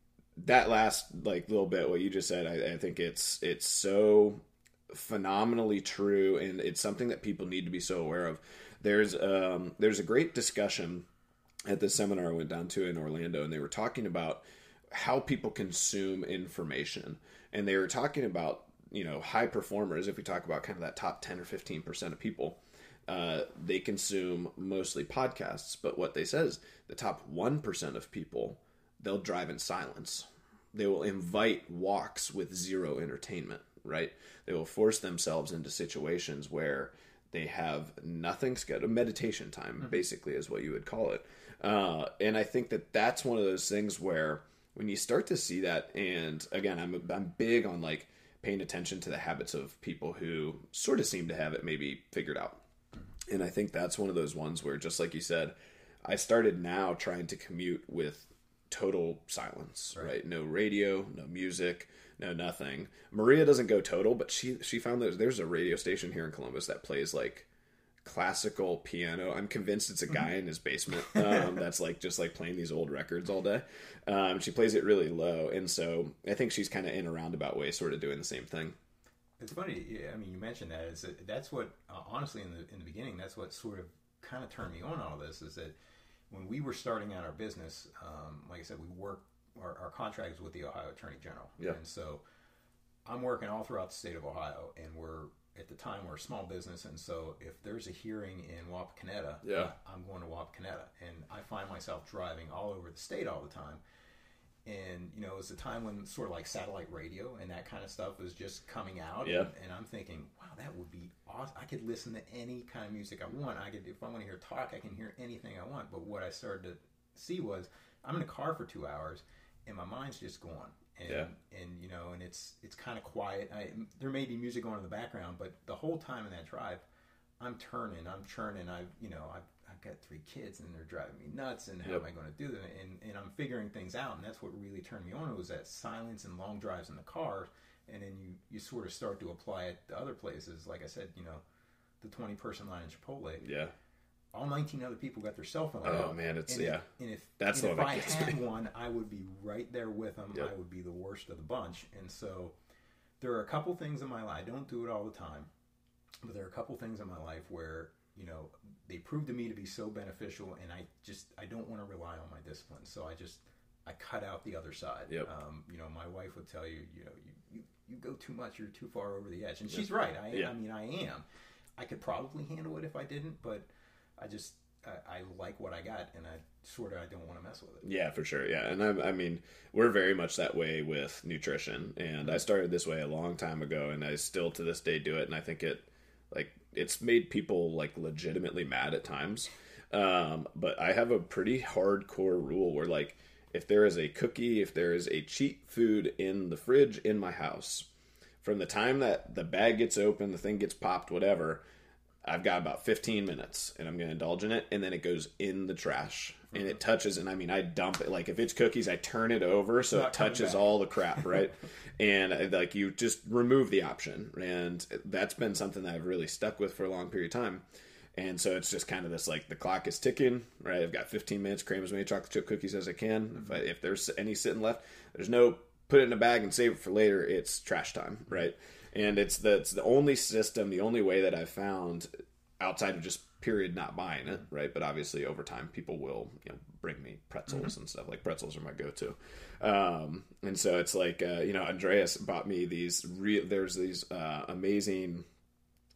that last like little bit, what you just said, I, I think it's it's so phenomenally true, and it's something that people need to be so aware of. There's um there's a great discussion at the seminar I went down to in Orlando, and they were talking about how people consume information, and they were talking about you know high performers. If we talk about kind of that top ten or fifteen percent of people, uh, they consume mostly podcasts. But what they said is the top one percent of people they'll drive in silence. They will invite walks with zero entertainment. Right? They will force themselves into situations where they have nothing scheduled. Meditation time, basically, is what you would call it. Uh, and I think that that's one of those things where when you start to see that, and again, I'm I'm big on like paying attention to the habits of people who sort of seem to have it maybe figured out. And I think that's one of those ones where, just like you said, I started now trying to commute with total silence, right. right? No radio, no music, no nothing. Maria doesn't go total, but she she found that there's a radio station here in Columbus that plays like classical piano. I'm convinced it's a guy in his basement um, that's like just like playing these old records all day. Um, she plays it really low, and so I think she's kind of in a roundabout way, sort of doing the same thing. It's funny. I mean, you mentioned that. Is that that's what uh, honestly in the in the beginning that's what sort of kind of turned me on all this is that when we were starting out our business, um, like I said, we worked our, our contract is with the Ohio Attorney General, yeah. and so I'm working all throughout the state of Ohio, and we're at the time we're a small business, and so if there's a hearing in Wapakoneta, yeah. I'm going to Wapakoneta, and I find myself driving all over the state all the time. And you know, it was a time when sort of like satellite radio and that kind of stuff was just coming out. Yeah. And, and I'm thinking, wow, that would be awesome. I could listen to any kind of music I want. I could, if I want to hear talk, I can hear anything I want. But what I started to see was, I'm in a car for two hours, and my mind's just gone and yeah. and you know, and it's it's kind of quiet. I, there may be music going in the background, but the whole time in that drive, I'm turning, I'm churning. I you know I've, I've got three kids and they're driving me nuts. And how yep. am I going to do that? And and I'm figuring things out. And that's what really turned me on. Was that silence and long drives in the car. And then you you sort of start to apply it to other places. Like I said, you know, the 20 person line in Chipotle. Yeah all 19 other people got their cell phone. Oh out. man, it's and yeah. If, and if that's and if I had me. one, I would be right there with them. Yep. I would be the worst of the bunch. And so there are a couple things in my life. I don't do it all the time, but there are a couple things in my life where you know they prove to me to be so beneficial, and I just I don't want to rely on my discipline. So I just I cut out the other side. Yep. Um, you know, my wife would tell you, you know, you, you, you go too much, you're too far over the edge, and she's right. I, yeah. I mean, I am. I could probably handle it if I didn't, but I just I, I, like what I got, and I sort of I don't want to mess with it. Yeah, for sure. Yeah, and I, I mean, we're very much that way with nutrition, and I started this way a long time ago, and I still to this day do it, and I think it like it's made people like legitimately mad at times. Um, but I have a pretty hardcore rule where like if there is a cookie, if there is a cheat food in the fridge in my house, from the time that the bag gets open, the thing gets popped, whatever I've got about 15 minutes and I'm going to indulge in it. And then it goes in the trash and it touches. And I mean, I dump it. Like if it's cookies, I turn it over so it touches all the crap, right? and uh, like you just remove the option. And that's been something that I've really stuck with for a long period of time. And so it's just kind of this like the clock is ticking, right? I've got 15 minutes, cram as many chocolate chip cookies as I can. If, I, if there's any sitting left, there's no put it in a bag and save it for later. It's trash time, right? And it's the it's the only system, the only way that I've found outside of just period not buying it, right? But obviously over time people will you know bring me pretzels mm-hmm. and stuff. Like pretzels are my go-to, um, and so it's like uh, you know Andreas bought me these. Re- there's these uh, amazing.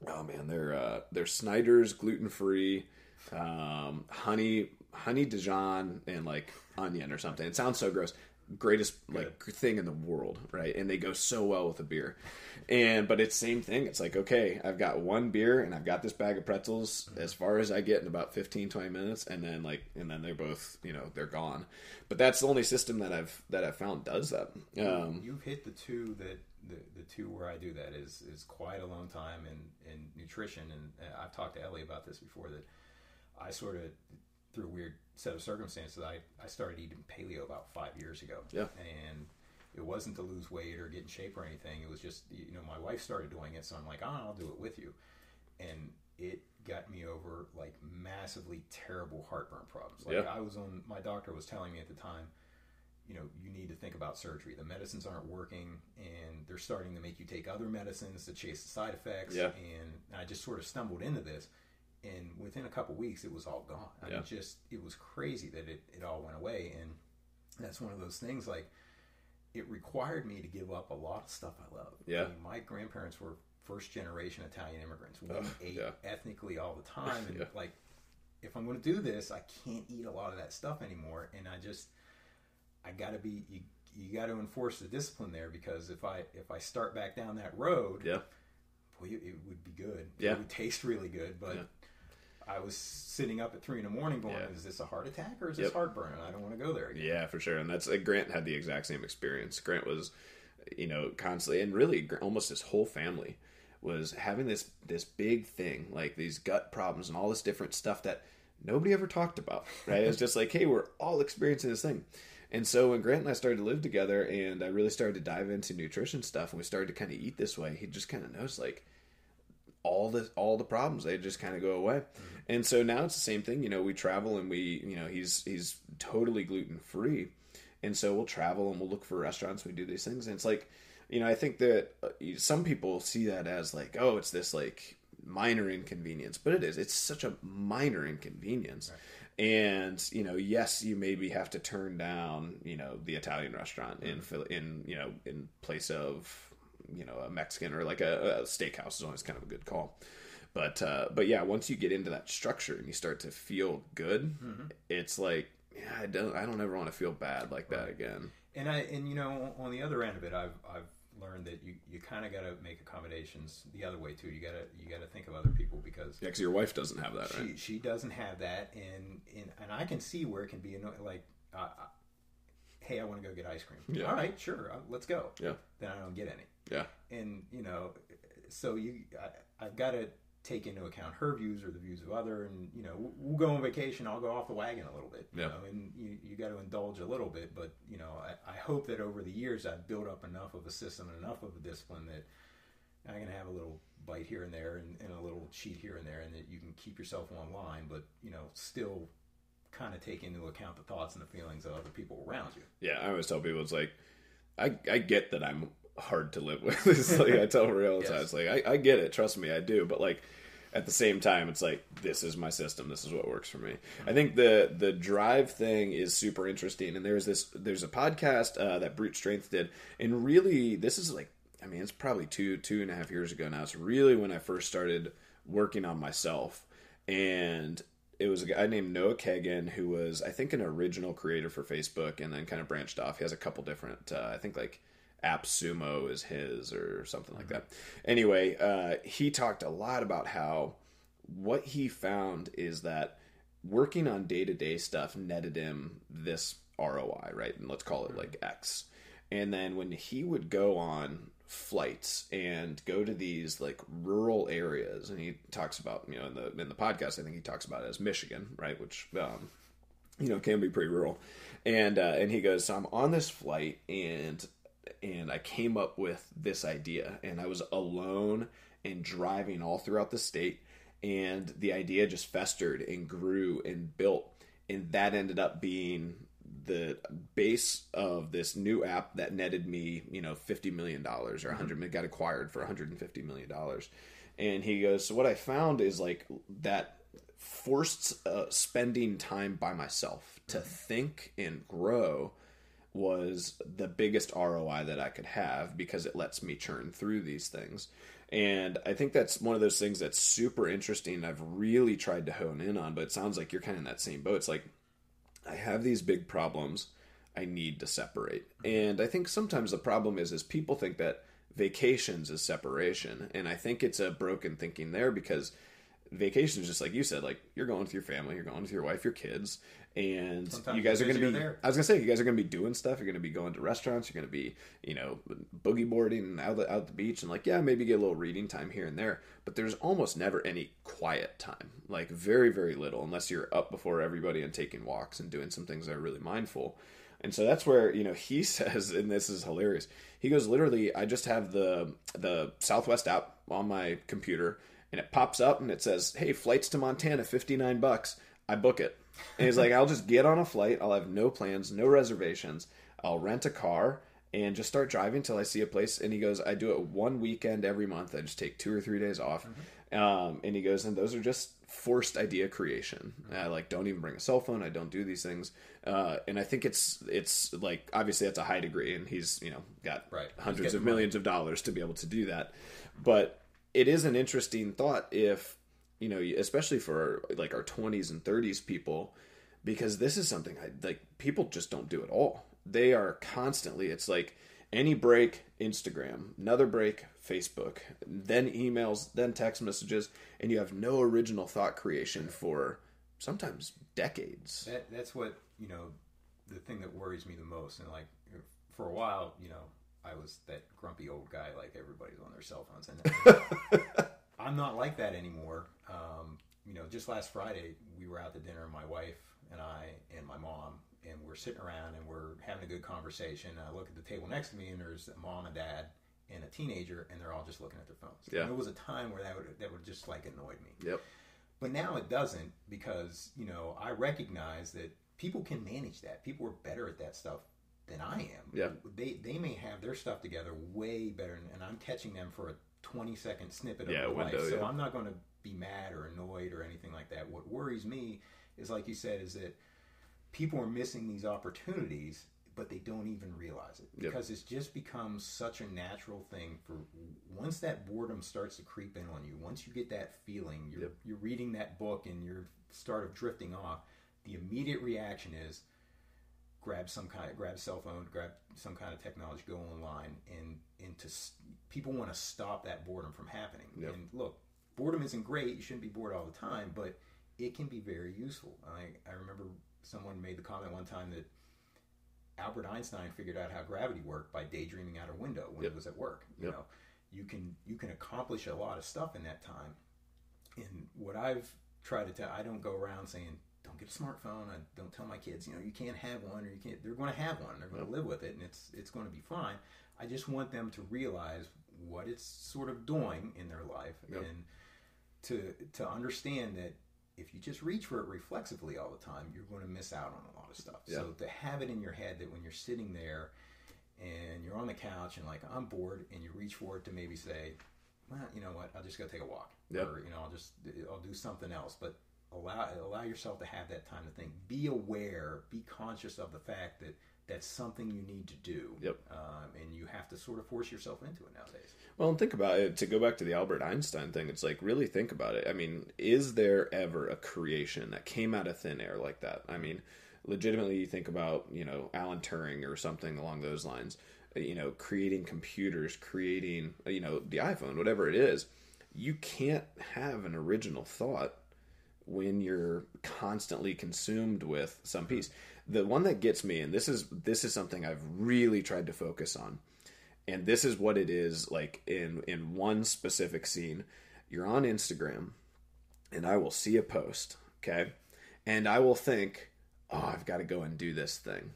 Oh man, they're uh, they're Snyder's gluten free, um, honey honey Dijon and like onion or something. It sounds so gross greatest like Good. thing in the world, right? And they go so well with a beer. And but it's same thing. It's like, okay, I've got one beer and I've got this bag of pretzels as far as I get in about 15 20 minutes and then like and then they're both, you know, they're gone. But that's the only system that I've that I've found does that. Um, You've hit the two that the, the two where I do that is is quiet alone time and and nutrition and I've talked to Ellie about this before that I sort of through a weird set of circumstances, I, I started eating paleo about five years ago. Yeah. And it wasn't to lose weight or get in shape or anything. It was just, you know, my wife started doing it. So I'm like, oh, I'll do it with you. And it got me over like massively terrible heartburn problems. Like yeah. I was on, my doctor was telling me at the time, you know, you need to think about surgery. The medicines aren't working and they're starting to make you take other medicines to chase the side effects. Yeah. And I just sort of stumbled into this and within a couple weeks it was all gone. I yeah. mean, just it was crazy that it, it all went away, and that's one of those things like it required me to give up a lot of stuff I love. Yeah, I mean, my grandparents were first generation Italian immigrants. We ate yeah. ethnically all the time, and yeah. like if I'm going to do this, I can't eat a lot of that stuff anymore, and I just I got to be you, you got to enforce the discipline there because if I if I start back down that road, yeah. Boy, it would be good. Yeah. It would taste really good, but I was sitting up at three in the morning going, yeah. "Is this a heart attack or is this heartburn?" And I don't want to go there again. Yeah, for sure. And that's uh, Grant had the exact same experience. Grant was, you know, constantly and really almost his whole family was having this this big thing like these gut problems and all this different stuff that nobody ever talked about. Right? it's just like, hey, we're all experiencing this thing. And so when Grant and I started to live together, and I really started to dive into nutrition stuff, and we started to kind of eat this way, he just kind of noticed like all the all the problems they just kind of go away. Mm-hmm. And so now it's the same thing. You know, we travel and we you know he's he's totally gluten free, and so we'll travel and we'll look for restaurants. We do these things, and it's like you know I think that uh, some people see that as like oh it's this like minor inconvenience, but it is. It's such a minor inconvenience. Right and you know yes you maybe have to turn down you know the italian restaurant in in you know in place of you know a Mexican or like a, a steakhouse is always kind of a good call. But uh, but yeah, once you get into that structure and you start to feel good, mm-hmm. it's like yeah, I don't I don't ever want to feel bad like right. that again. And I and you know on the other end of it, I've I've learned that you, you kind of got to make accommodations the other way too. You gotta you gotta think of other people because yeah, because your wife doesn't have that, she, right? She doesn't have that, and and, and I can see where it can be annoying. Like, uh, hey, I want to go get ice cream. Yeah. All right, sure, uh, let's go. Yeah. Then I don't get any. Yeah. And you know, so you, I, have got to take into account her views or the views of other, and you know, we'll go on vacation. I'll go off the wagon a little bit. Yeah. You know, and you, you got to indulge a little bit, but you know, I, I hope that over the years I've built up enough of a system and enough of a discipline that I can have a little bite here and there and, and a little cheat here and there, and that you can keep yourself online, but you know, still kind of take into account the thoughts and the feelings of other people around you. Yeah, I always tell people it's like I I get that I'm hard to live with. it's like I tell her all the time. It's like I, I get it, trust me, I do. But like at the same time, it's like this is my system. This is what works for me. I think the the drive thing is super interesting. And there's this there's a podcast uh, that Brute Strength did, and really this is like I mean it's probably two two and a half years ago now. It's really when I first started working on myself, and it was a guy named Noah Kagan who was I think an original creator for Facebook, and then kind of branched off. He has a couple different uh, I think like AppSumo is his or something like that. Anyway, uh, he talked a lot about how what he found is that working on day to day stuff netted him this ROI, right? And let's call it like X. And then when he would go on flights and go to these like rural areas, and he talks about you know in the in the podcast, I think he talks about it as Michigan, right? Which um, you know can be pretty rural. And uh, and he goes, so I'm on this flight and and I came up with this idea. And I was alone and driving all throughout the state. And the idea just festered and grew and built. And that ended up being the base of this new app that netted me, you know, $50 million or 100 mm-hmm. got acquired for $150 million. And he goes, So what I found is like that forced uh, spending time by myself to think and grow was the biggest ROI that I could have because it lets me churn through these things. And I think that's one of those things that's super interesting. I've really tried to hone in on, but it sounds like you're kind of in that same boat. It's like I have these big problems I need to separate. And I think sometimes the problem is is people think that vacations is separation. And I think it's a broken thinking there because vacation is just like you said, like you're going with your family, you're going with your wife, your kids, and Sometimes you guys are going to be. There. I was going to say you guys are going to be doing stuff. You're going to be going to restaurants. You're going to be, you know, boogie boarding out the, out the beach, and like yeah, maybe get a little reading time here and there. But there's almost never any quiet time. Like very very little, unless you're up before everybody and taking walks and doing some things that are really mindful. And so that's where you know he says, and this is hilarious. He goes literally, I just have the the Southwest app on my computer, and it pops up and it says, "Hey, flights to Montana, fifty nine bucks." I book it and he's like, I'll just get on a flight. I'll have no plans, no reservations. I'll rent a car and just start driving till I see a place. And he goes, I do it one weekend every month. I just take two or three days off. Mm-hmm. Um, and he goes, and those are just forced idea creation. Mm-hmm. I like don't even bring a cell phone. I don't do these things. Uh, and I think it's it's like obviously that's a high degree, and he's you know got right. hundreds of millions money. of dollars to be able to do that. But it is an interesting thought if you know, especially for like our 20s and 30s people, because this is something I like people just don't do at all. They are constantly, it's like any break, Instagram, another break, Facebook, then emails, then text messages, and you have no original thought creation for sometimes decades. That, that's what, you know, the thing that worries me the most. And like for a while, you know, I was that grumpy old guy, like everybody's on their cell phones. And I'm not like that anymore. Um, you know, just last Friday we were out to dinner, my wife and I and my mom, and we're sitting around and we're having a good conversation. I look at the table next to me, and there's a mom and dad and a teenager, and they're all just looking at their phones. Yeah. And there was a time where that would that would just like annoyed me. Yep. But now it doesn't because you know I recognize that people can manage that. People are better at that stuff than I am. Yeah. They they may have their stuff together way better, and I'm catching them for a 20 second snippet of Yeah, their window, life. So yeah. I'm not going to be mad or annoyed or anything like that. What worries me is, like you said, is that people are missing these opportunities, but they don't even realize it Yep. because it's just become such a natural thing. For once that boredom starts to creep in on you, once you get that feeling, you're Yep. you're reading that book and you're start of drifting off. The immediate reaction is grab some kind of grab cell phone, grab some kind of technology, go online, and and to people want to stop that boredom from happening. Yep. And look, boredom isn't great. You shouldn't be bored all the time, but it can be very useful. I I remember someone made the comment one time that Albert Einstein figured out how gravity worked by daydreaming out a window when Yep. he was at work. You Yep. know, you can you can accomplish a lot of stuff in that time. And what I've tried to tell, I don't go around saying, "Don't get a smartphone." I don't tell my kids, you know, you can't have one, or you can't. They're going to have one. They're going to live with it, and it's it's going to be fine. I just want them to realize what it's sort of doing in their life, Yep. and to to understand that if you just reach for it reflexively all the time, you're going to miss out on a lot of stuff. So to have it in your head that when you're sitting there and you're on the couch and like I'm bored, and you reach for it to maybe say, well, you know what, I'll just go take a walk, Yep. or you know, I'll just I'll do something else. But allow allow yourself to have that time to think. Be aware, be conscious of the fact that that's something you need to do. Yep. Um, and you have to sort of force yourself into it nowadays. Well, and think about it. To go back to the Albert Einstein thing, it's like really think about it. I mean, is there ever a creation that came out of thin air like that? I mean, legitimately, you think about you know Alan Turing or something along those lines. You know, creating computers, creating you know the iPhone, whatever it is. You can't have an original thought when you're constantly consumed with some piece. The one that gets me, and this is this is something I've really tried to focus on, and this is what it is like in in one specific scene. You're on Instagram, and I will see a post, okay, and I will think, oh, I've got to go and do this thing.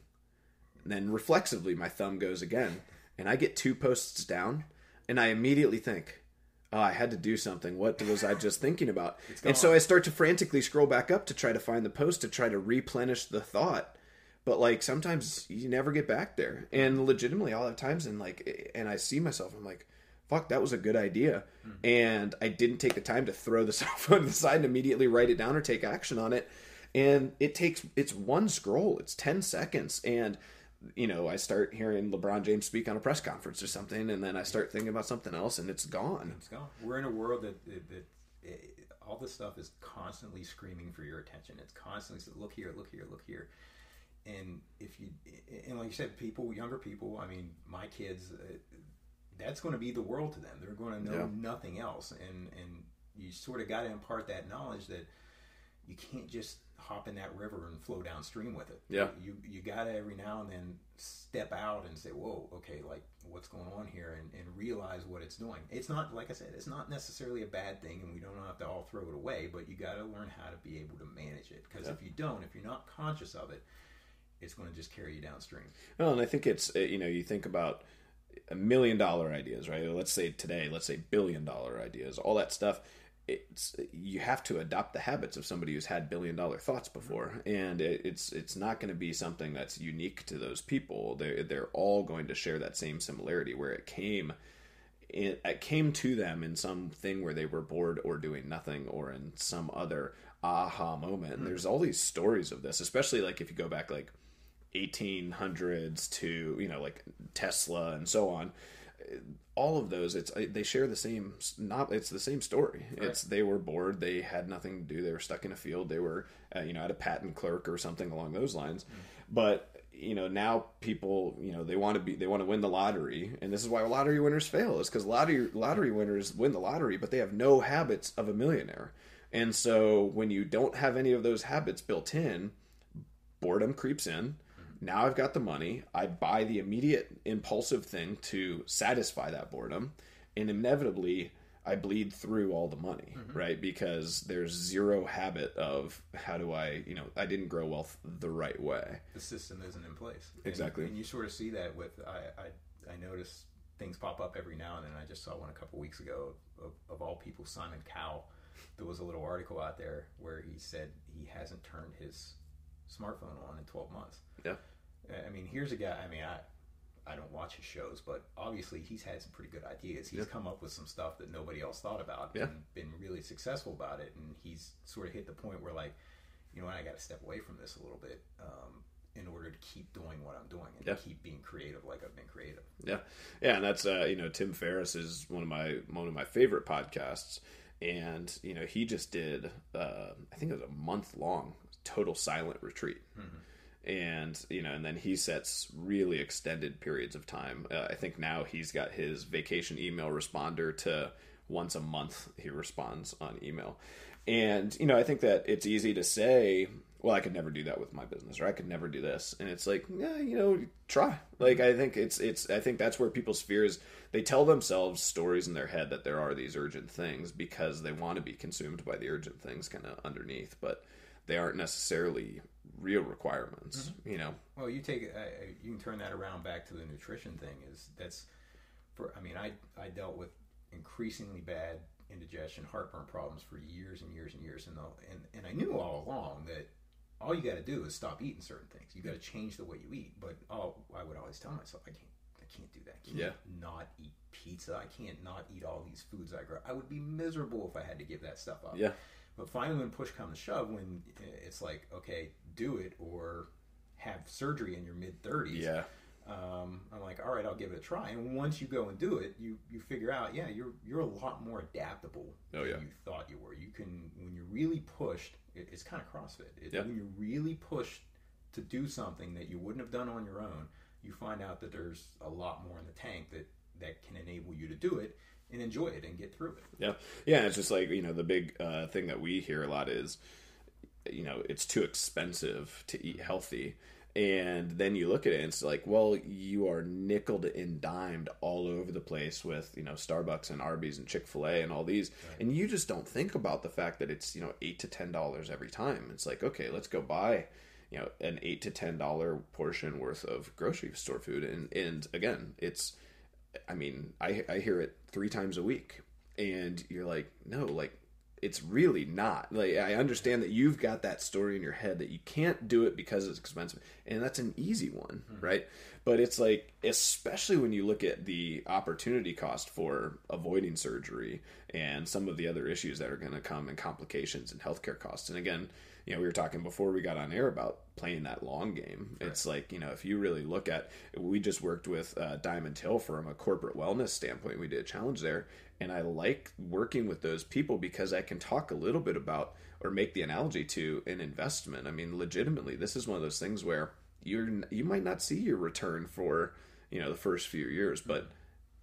And then reflexively, my thumb goes again, and I get two posts down, and I immediately think, oh, I had to do something. What was I just thinking about? And so I start to frantically scroll back up to try to find the post to try to replenish the thought. But like sometimes you never get back there. And legitimately, I'll have times and like, and I see myself, I'm like, fuck, that was a good idea. Mm-hmm. And I didn't take the time to throw the cell phone to the side and immediately write it down or take action on it. And it takes, it's one scroll, it's 10 seconds. And you know, I start hearing LeBron James speak on a press conference or something, and then I start thinking about something else, and it's gone. It's gone. We're in a world that, that, that it, all this stuff is constantly screaming for your attention. It's constantly look here, look here, look here. And if you, and like you said, people, younger people, I mean, my kids, uh, that's going to be the world to them. They're going to know Yeah. nothing else. And, and you sort of got to impart that knowledge that you can't just hop in that river and flow downstream with it. Yeah. You you gotta every now and then step out and say, Whoa, okay, like what's going on here and, and realize what it's doing. It's not like I said, it's not necessarily a bad thing and we don't have to all throw it away, but you gotta learn how to be able to manage it. Because if you don't, if you're not conscious of it, it's gonna just carry you downstream. Well, and I think it's uh, you know you think about a million dollar ideas, right? Let's say today, let's say billion dollar ideas, all that stuff. It's you have to adopt the habits of somebody who's had billion dollar thoughts before, and it, it's it's not going to be something that's unique to those people. They they're all going to share that same similarity where it came. It, it came to them in something where they were bored or doing nothing, or in some other aha moment. And there's all these stories of this, especially like if you go back like 1800s to you know like Tesla and so on all of those it's they share the same not it's the same story. It's they were bored they had nothing to do they were stuck in a field they were uh, you know at a patent clerk or something along those lines. But you know now people you know they want to be they want to win the lottery and this is why lottery winners fail is because lottery lottery winners win the lottery but they have no habits of a millionaire. And so when you don't have any of those habits built in boredom creeps in. Now I've got the money. I buy the immediate impulsive thing to satisfy that boredom. And inevitably, I bleed through all the money, Mm-hmm. right? Because there's zero habit of how do I, you know, I didn't grow wealth the right way. the system isn't in place. And- Exactly. And, you sort of see that with I, I I notice things pop up every now and then. I just saw one a couple weeks ago of, of all people, Simon Cowell. There was a little article out there where he said he hasn't turned his smartphone on in 12 months. Yeah. I mean, here's a guy. I mean, I I don't watch his shows, but obviously he's had some pretty good ideas. He's Yeah. come up with some stuff that nobody else thought about Yeah. and been really successful about it. And he's sort of hit the point where, like, you know, I got to step away from this a little bit um, in order to keep doing what I'm doing and Yeah. keep being creative like I've been creative. Yeah, yeah, and that's uh, you know Tim Ferriss is one of my one of my favorite podcasts, and you know he just did uh, I think it was a month long total silent retreat, and you know and then he sets really extended periods of time. Uh, I think now he's got his vacation email responder to once a month he responds on email, and you know I think that it's easy to say well, I could never do that with my business, or I could never do this. And it's like, yeah, you know, try. Like, I think it's, it's, I think that's where people's fears. They tell themselves stories in their head that there are these urgent things because they want to be consumed by the urgent things kind of underneath, but they aren't necessarily real requirements, mm-hmm. you know? Well, you take I- you can turn that around back to the nutrition thing. Is that's for I mean I I dealt with increasingly bad indigestion, heartburn problems for years and years and years, and and and I knew all along that all you got to do is stop eating certain things. You got to change the way you eat. But oh, I would always tell myself I can't I can't do that. I can't Yeah. not eat pizza. I can't not eat all these foods I grow. I would be miserable if I had to give that stuff up. Yeah. But finally, when push comes to shove, when it's like, okay, do it or have surgery in your mid 30s, Yeah. um, I'm like, all right, I'll give it a try. And once you go and do it, you you figure out, yeah, you're you're a lot more adaptable Oh, than yeah. you thought you were. You can when you're really pushed. It, it's kind of CrossFit. It, Yeah. When you're really pushed to do something that you wouldn't have done on your own, you find out that there's a lot more in the tank that that can enable you to do it and enjoy it and get through it. Yeah, yeah. It's just like you know the big uh, thing that we hear a lot is, you know, it's too expensive to eat healthy, and then you look at it and it's like, well, you are nickled and dimed all over the place with you know Starbucks and Arby's and Chick Fil A and all these, and you just don't think about the fact that it's you know eight to ten dollars every time. It's like okay, let's go buy. You know, an eight to ten dollar portion worth of grocery store food, and and again, it's I mean, I I hear it three times a week, and you're like, no, like it's really not. Like I understand that you've got that story in your head that you can't do it because it's expensive, and that's an easy one, mm-hmm. right? But it's like, especially when you look at the opportunity cost for avoiding surgery and some of the other issues that are going to come and complications and healthcare costs. And again, you know, we were talking before we got on air about playing that long game. It's like, you know, if you really look at, we just worked with uh, Diamond Hill from a corporate wellness standpoint. We did a challenge there. And I like working with those people because I can talk a little bit about or make the analogy to an investment. I mean, legitimately, this is one of those things where you're, you might not see your return for, you know, the first few years, but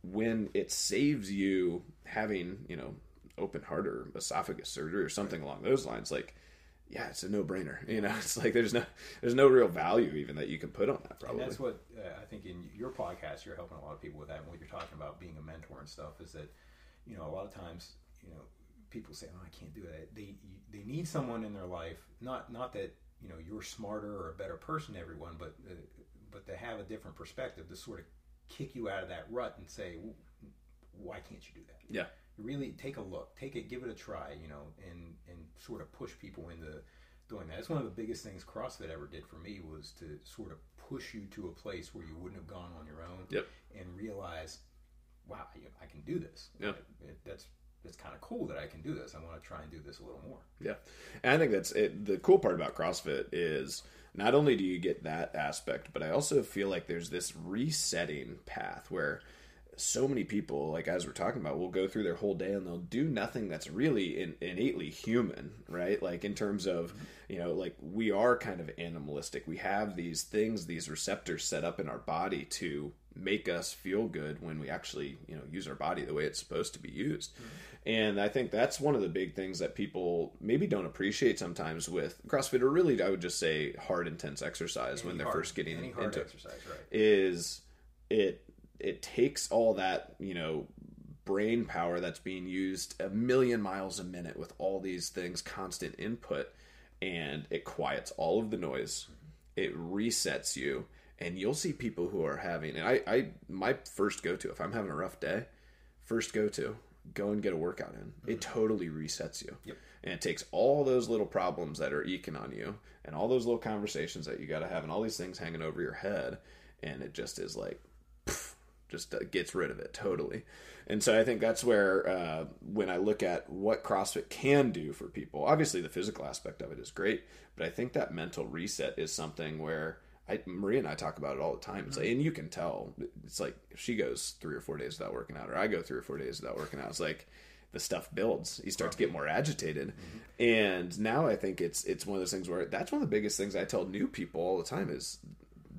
when it saves you having, you know, open heart or esophagus surgery or something along those lines, like, yeah, it's a no-brainer. You know, it's like there's no there's no real value even that you can put on that. Probably. And that's what uh, I think in your podcast, you're helping a lot of people with that. And what you're talking about being a mentor and stuff is that, you know, a lot of times, you know, people say, "Oh, I can't do that." They they need someone in their life, not not that you know you're smarter or a better person than everyone, but uh, but to have a different perspective to sort of kick you out of that rut and say, "Why can't you do that?" yeah, really take a look, take it, give it a try, you know, and and sort of push people into doing that. It's one of the biggest things CrossFit ever did for me was to sort of push you to a place where you wouldn't have gone on your own, Yep. and realize, wow, I, can do this. Yeah. That's that's kind of cool that I can do this. I want to try and do this a little more. yeah. And I think that's it. The cool part about CrossFit is not only do you get that aspect, but I also feel like there's this resetting path where so many people, like as we're talking about, will go through their whole day and they'll do nothing that's really in, innately human, right? Like in terms of, you know, like we are kind of animalistic. We have these things, these receptors set up in our body to make us feel good when we actually, you know, use our body the way it's supposed to be used. Mm-hmm. And I think that's one of the big things that people maybe don't appreciate sometimes with CrossFit, or really, I would just say hard, intense exercise when they're hard- first getting any into exercise, right? is it it takes all that you know brain power that's being used a million miles a minute with all these things, constant input, and it quiets all of the noise. It resets you, and you'll see people who are having. And I, I my first go to if I'm having a rough day, first go to go and get a workout in. It mm-hmm. totally resets you. Yep. And it takes all those little problems that are eking on you and all those little conversations that you got to have and all these things hanging over your head. And it just is like, just uh, gets rid of it totally. And so I think that's where, uh, when I look at what CrossFit can do for people, obviously the physical aspect of it is great, but I think that mental reset is something where I, Maria and I talk about it all the time. It's like, and you can tell. It's like if she goes three or four days without working out, or I go three or four days without working out. It's like the stuff builds. You start to get more agitated, and now I think it's it's one of those things where that's one of the biggest things I tell new people all the time is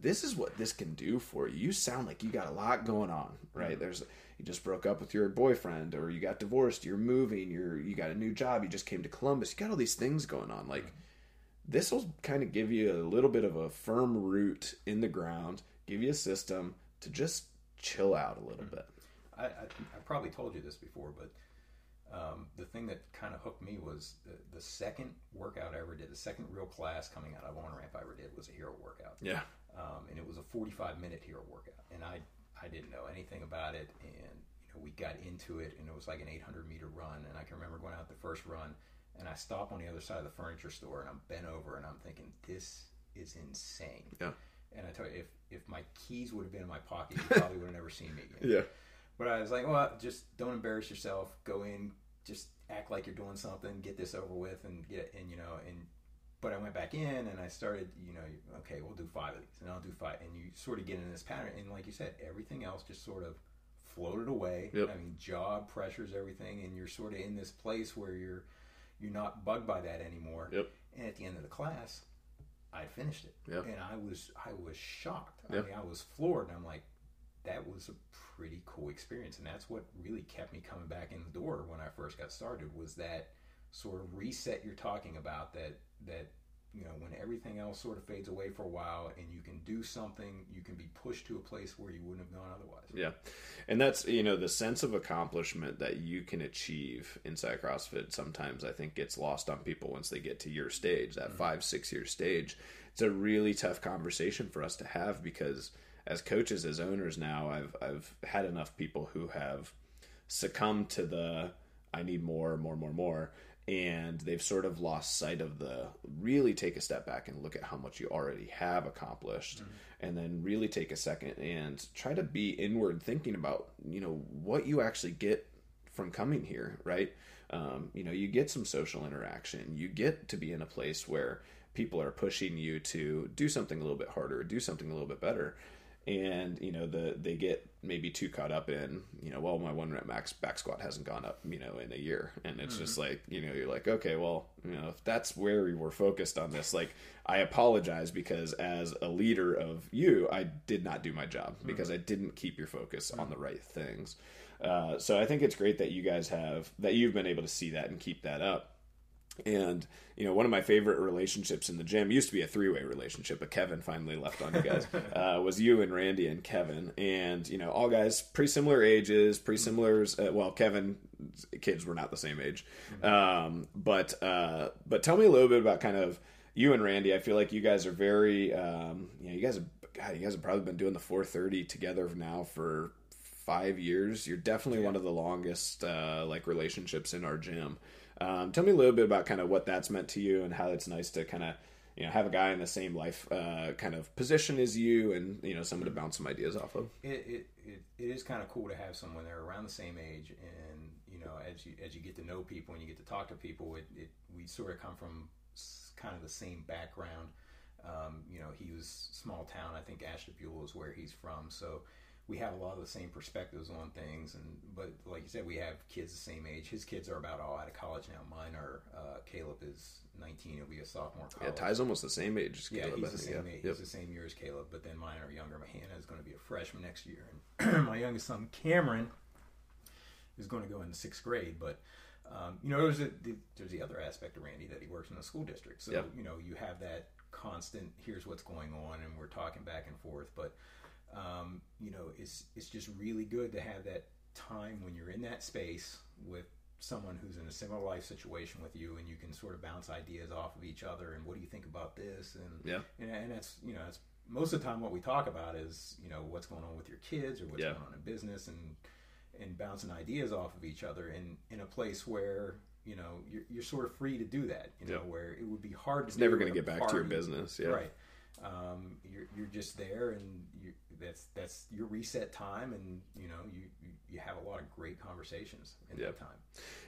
this is what this can do for you. You sound like you got a lot going on, right? Mm-hmm. There's you just broke up with your boyfriend, or you got divorced, you're moving, you're you got a new job, you just came to Columbus, you got all these things going on, like mm-hmm. this will kind of give you a little bit of a firm root in the ground, give you a system to just chill out a little mm-hmm. bit. I, I, I probably told you this before, but thing that kind of hooked me was the, the second workout I ever did, the second real class coming out of on ramp I ever did was a hero workout. Yeah. Um, and it was a 45 minute hero workout. And I, I didn't know anything about it. And, you know, we got into it and it was like an 800 meter run. And I can remember going out the first run and I stop on the other side of the furniture store and I'm bent over and I'm thinking, this is insane. Yeah. And I tell you, if, if my keys would have been in my pocket, you probably would have never seen me again. Yeah. But I was like, well, just don't embarrass yourself. Go in, just act like you're doing something, get this over with, and get and you know and. But I went back in and I started, you know, okay, we'll do five of these, and I'll do five, and you sort of get in this pattern, and like you said, everything else just sort of floated away. Yep. I mean, job pressures, everything, and you're sort of in this place where you're you're not bugged by that anymore. Yep. And at the end of the class, I finished it, Yep. and I was I was shocked. I mean, I was floored, and I'm like, that was a pretty cool experience, and that's what really kept me coming back in the door when I first got started. Was that sort of reset you're talking about? That that you know when everything else sort of fades away for a while, and you can do something, you can be pushed to a place where you wouldn't have gone otherwise. Yeah. And that's, you know, the sense of accomplishment that you can achieve inside CrossFit sometimes I think gets lost on people once they get to your stage, that mm-hmm. five, six year stage. It's a really tough conversation for us to have because as coaches, as owners now, I've I've had enough people who have succumbed to the I need more, more, more, more. And they've sort of lost sight of the really take a step back and look at how much you already have accomplished, and then really take a second and try to be inward thinking about, you know, what you actually get from coming here, right? Um, you know, you get some social interaction, you get to be in a place where people are pushing you to do something a little bit harder, do something a little bit better and you know the they get maybe too caught up in you know well my one rep max back squat hasn't gone up you know in a year. And it's just mm. like you know you're like okay well you know if that's where we were focused on this like i apologize because as a leader of you i did not do my job mm. because i didn't keep your focus on mm. the right things. Uh, so i think it's great that you guys have that you've been able to see that and keep that up and you know, one of my favorite relationships in the gym used to be a three-way relationship, but Kevin finally left on you guys. uh, was you and Randy and Kevin, and you know, all guys pretty similar ages, pretty similar. Uh, well, Kevin kids were not the same age, um, but uh, but tell me a little bit about kind of you and Randy. I feel like you guys are very, um, you know, you guys have, God, you guys have probably been doing the 430 together now for five years. You're definitely one of the longest uh, like relationships in our gym. Um, tell me a little bit about kind of what that's meant to you and how it's nice to kind of you know have a guy in the same life uh, kind of position as you and you know someone to bounce some ideas off of. it, it, it, it is kind of cool to have someone there around the same age and you know as you as you get to know people and you get to talk to people it, it we sort of come from kind of the same background. Um, you know he was small town. I think Ashtabula is where he's from. So we have a lot of the same perspectives on things and but like you said we have kids the same age his kids are about all out of college now mine are uh, caleb is 19 he'll be a sophomore Yeah, college. Ty's almost the same age. as Yeah, Caleb, I he's the same Yeah. age. Yep. He's the same year as Caleb, but then mine are younger. My Hannah is going to be a freshman next year, and my youngest son Cameron is going to go into sixth grade. But um, you know, there's a, there's the other aspect of Randy that he works in the school district. So Yep. you know, you have that constant. Here's what's going on, and we're talking back and forth. But um, you know, it's it's just really good to have that time when you're in that space with someone who's in a similar life situation with you and you can sort of bounce ideas off of each other and what do you think about this and yeah and, and that's you know that's most of the time what we talk about is you know what's going on with your kids or what's Yeah. going on in business and and bouncing ideas off of each other in in a place where you know you're, you're sort of free to do that you know Yeah. where it would be hard to it's never going to get back to your party. business yeah right um, you're, you're just there and you that's that's your reset time and you know you you, have a lot of great conversations in Yeah. that time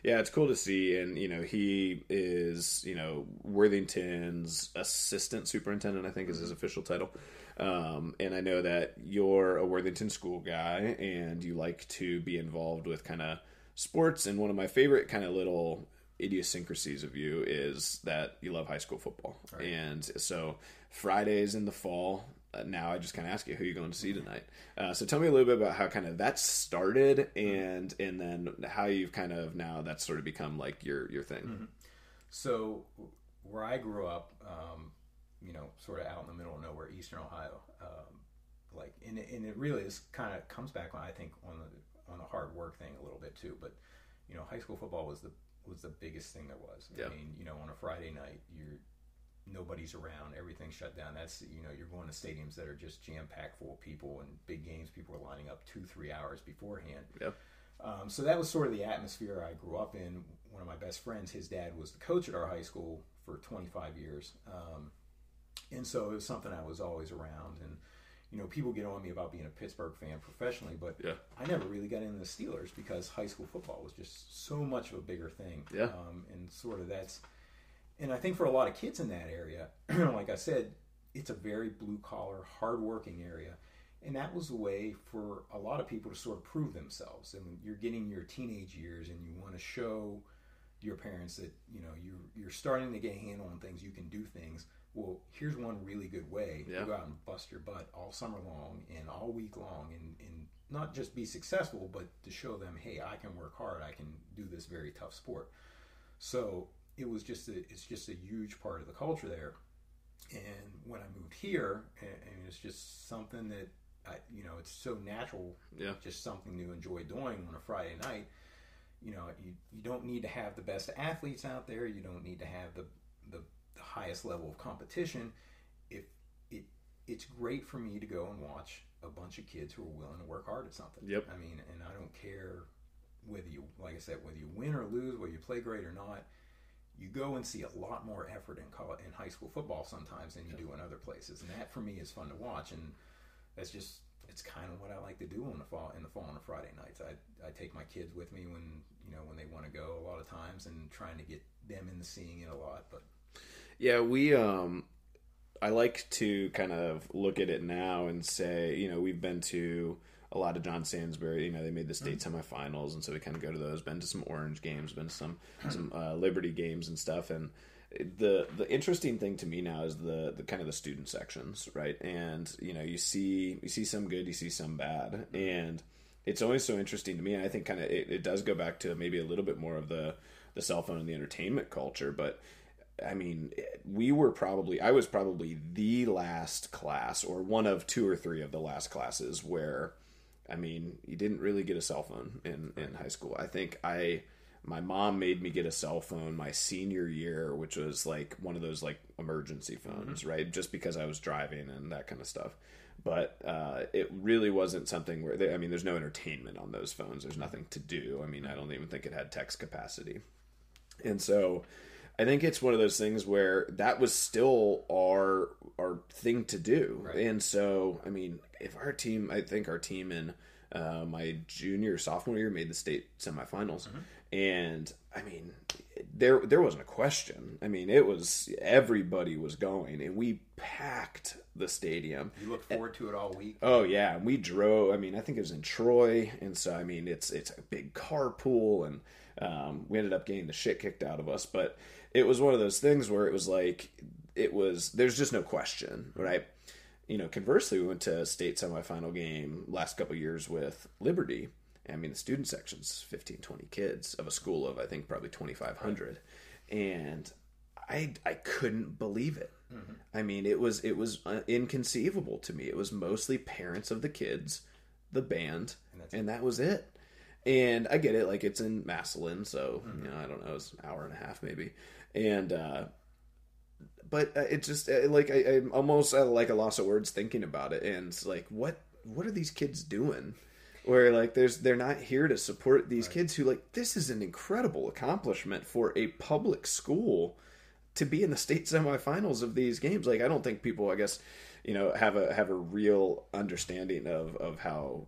Yeah, it's cool to see, and you know he is you know Worthington's assistant superintendent, I think is his official title. Um, and I know that you're a Worthington school guy, and you like to be involved with kind of sports. And one of my favorite kind of little idiosyncrasies of you is that you love high school football, Right. and so Fridays in the fall. Uh, now I just kind of ask you who you going to see tonight. Uh, so tell me a little bit about how kind of that started, and and then how you've kind of now that's sort of become like your your thing. So where I grew up, um, you know, sort of out in the middle of nowhere, Eastern Ohio, um, like, and it, and it really is kind of comes back on I think on the on the hard work thing a little bit too. But you know, high school football was the was the biggest thing there was. Yeah. I mean, you know, on a Friday night, you're nobody's around, everything's shut down. That's you know, you're going to stadiums that are just jam packed full of people, and big games, people are lining up two, three hours beforehand. Yep. Um, so that was sort of the atmosphere I grew up in. One of my best friends, his dad was the coach at our high school for 25 years, um, and so it was something I was always around. And you know, people get on me about being a Pittsburgh fan professionally, but Yeah. I never really got into the Steelers because high school football was just so much of a bigger thing. Yeah. Um, and sort of that's, and I think for a lot of kids in that area, like I said, it's a very blue collar, hardworking area. And that was a way for a lot of people to sort of prove themselves. And you're getting your teenage years and you want to show your parents that, you know, you're, you're starting to get a handle on things, you can do things. Well, here's one really good way Yeah. to go out and bust your butt all summer long and all week long and, and not just be successful, but to show them, hey, I can work hard, I can do this very tough sport. So it was just a, it's just a huge part of the culture there. And when I moved here, and, and it's just something that I, you know, it's so natural, Yeah. just something to enjoy doing on a Friday night. You know, you, you don't need to have the best athletes out there. You don't need to have the, the, the highest level of competition. If it, it's great for me to go and watch a bunch of kids who are willing to work hard at something. Yep. I mean, and I don't care whether you, like I said, whether you win or lose, whether you play great or not. You go and see a lot more effort in college, in high school football sometimes than you do in other places, and that for me is fun to watch. And that's just it's kind of what I like to do in the fall in the fall on a Friday nights. I I take my kids with me when you know when they want to go a lot of times and trying to get them into seeing it a lot. But Yeah, we um I like to kind of look at it now and say, you know, we've been to a lot of John Sansbury, you know, they made the state semifinals and so we kind of go to those, been to some orange games, been to some some uh, Liberty games and stuff and the the interesting thing to me now is the the kind of the student sections, right? And you know, you see you see some good, you see some bad, and it's always so interesting to me. And I think kind of it, it does go back to maybe a little bit more of the the cell phone and the entertainment culture, but I mean, we were probably, I was probably the last class or one of two or three of the last classes where, I mean, you didn't really get a cell phone in, in high school. I think I, my mom made me get a cell phone my senior year, which was like one of those like emergency phones, right? Just because I was driving and that kind of stuff. But uh, it really wasn't something where, they, I mean, there's no entertainment on those phones. There's nothing to do. I mean, I don't even think it had text capacity. And so I think it's one of those things where that was still our our thing to do. Right. And so, I mean, if our team, I think our team in uh, my junior sophomore year made the state semifinals, and I mean, there there wasn't a question. I mean, it was everybody was going, and we packed the stadium. you look forward to it all week. Oh yeah, we drove. I mean, I think it was in Troy, and so I mean, it's it's a big carpool, and um, we ended up getting the shit kicked out of us. But it was one of those things where it was like it was. There's just no question, right? You know, conversely, we went to a state semifinal game last couple years with Liberty. I mean, the student section's 15, 20 kids of a school of I think probably 2,500, and I I couldn't believe it. I mean, it was it was uh, inconceivable to me. It was mostly parents of the kids, the band, And and that was it. And I get it, like it's in Massillon, so mm-hmm. you know I don't know, it's an hour and a half maybe, and uh, but uh, it just uh, like I, I'm almost at like a loss of words thinking about it, and it's like what what are these kids doing? Where like there's they're not here to support these right. kids who like this is an incredible accomplishment for a public school to be in the state semifinals of these games. Like I don't think people, I guess, you know, have a have a real understanding of of how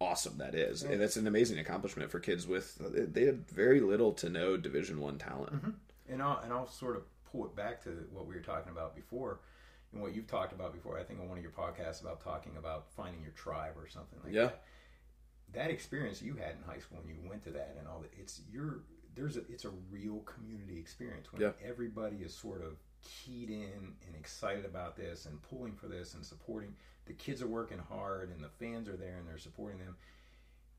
awesome that is, yeah. and that's an amazing accomplishment for kids with they had very little to no Division One talent. Mm-hmm. And I'll and I'll sort of pull it back to what we were talking about before and what you've talked about before. I think on one of your podcasts about talking about finding your tribe or something like yeah. that. That experience you had in high school when you went to that and all that, it's your there's a it's a real community experience when yeah. everybody is sort of keyed in and excited about this and pulling for this and supporting. The kids are working hard and the fans are there and they're supporting them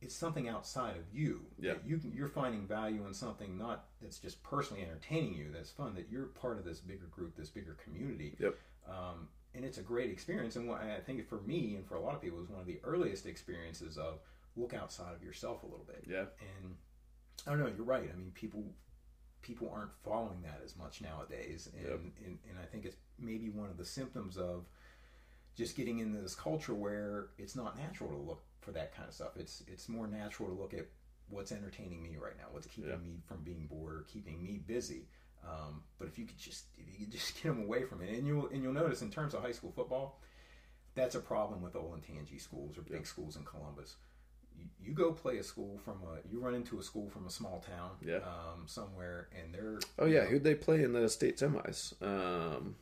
it's something outside of you. Yeah. You you're finding value in something not that's just personally entertaining you. That's fun. That you're part of this bigger group, this bigger community. Yep. Um, and it's a great experience. And what I think for me and for a lot of people is one of the earliest experiences of look outside of yourself a little bit. Yeah. And I don't know. You're right. I mean, people people aren't following that as much nowadays, and yep. and, and I think it's maybe one of the symptoms of just getting into this culture where it's not natural to look for that kind of stuff. It's it's more natural to look at what's entertaining me right now, what's keeping yeah. me from being bored or keeping me busy. Um, but if you could just if you could just get them away from it, and you'll and you'll notice in terms of high school football, that's a problem with Olentangy schools or big yeah. schools in Columbus. You, you, go play a school from a you run into a school from a small town, yeah, um, somewhere, and they're oh yeah, know, who'd they play in the state semis? Um,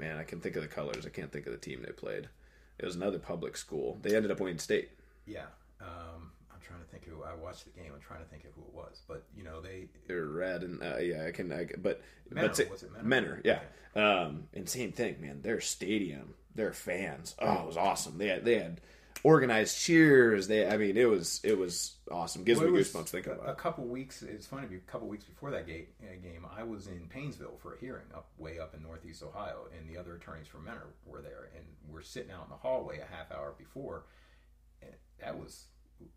man, I can think of the colors. I can't think of the team they played. It was another public school. They ended up winning state. Yeah. Um, I'm trying to think who I watched the game. I'm trying to think of who it was, but you know they they're red and uh, yeah, I can. I, but Mentor, but was it Mentor? Mentor yeah. Okay. Um, and same thing, man. Their stadium, their fans. Oh, it was awesome. They had they had organized cheers. They, I mean, it was it was awesome. Gives well, me goosebumps thinking about. A, a couple weeks. It's funny. A couple weeks before that game, uh, game, I was in Painesville for a hearing up way up in Northeast Ohio, and the other attorneys from Mentor were there, and we're sitting out in the hallway a half hour before, and that was.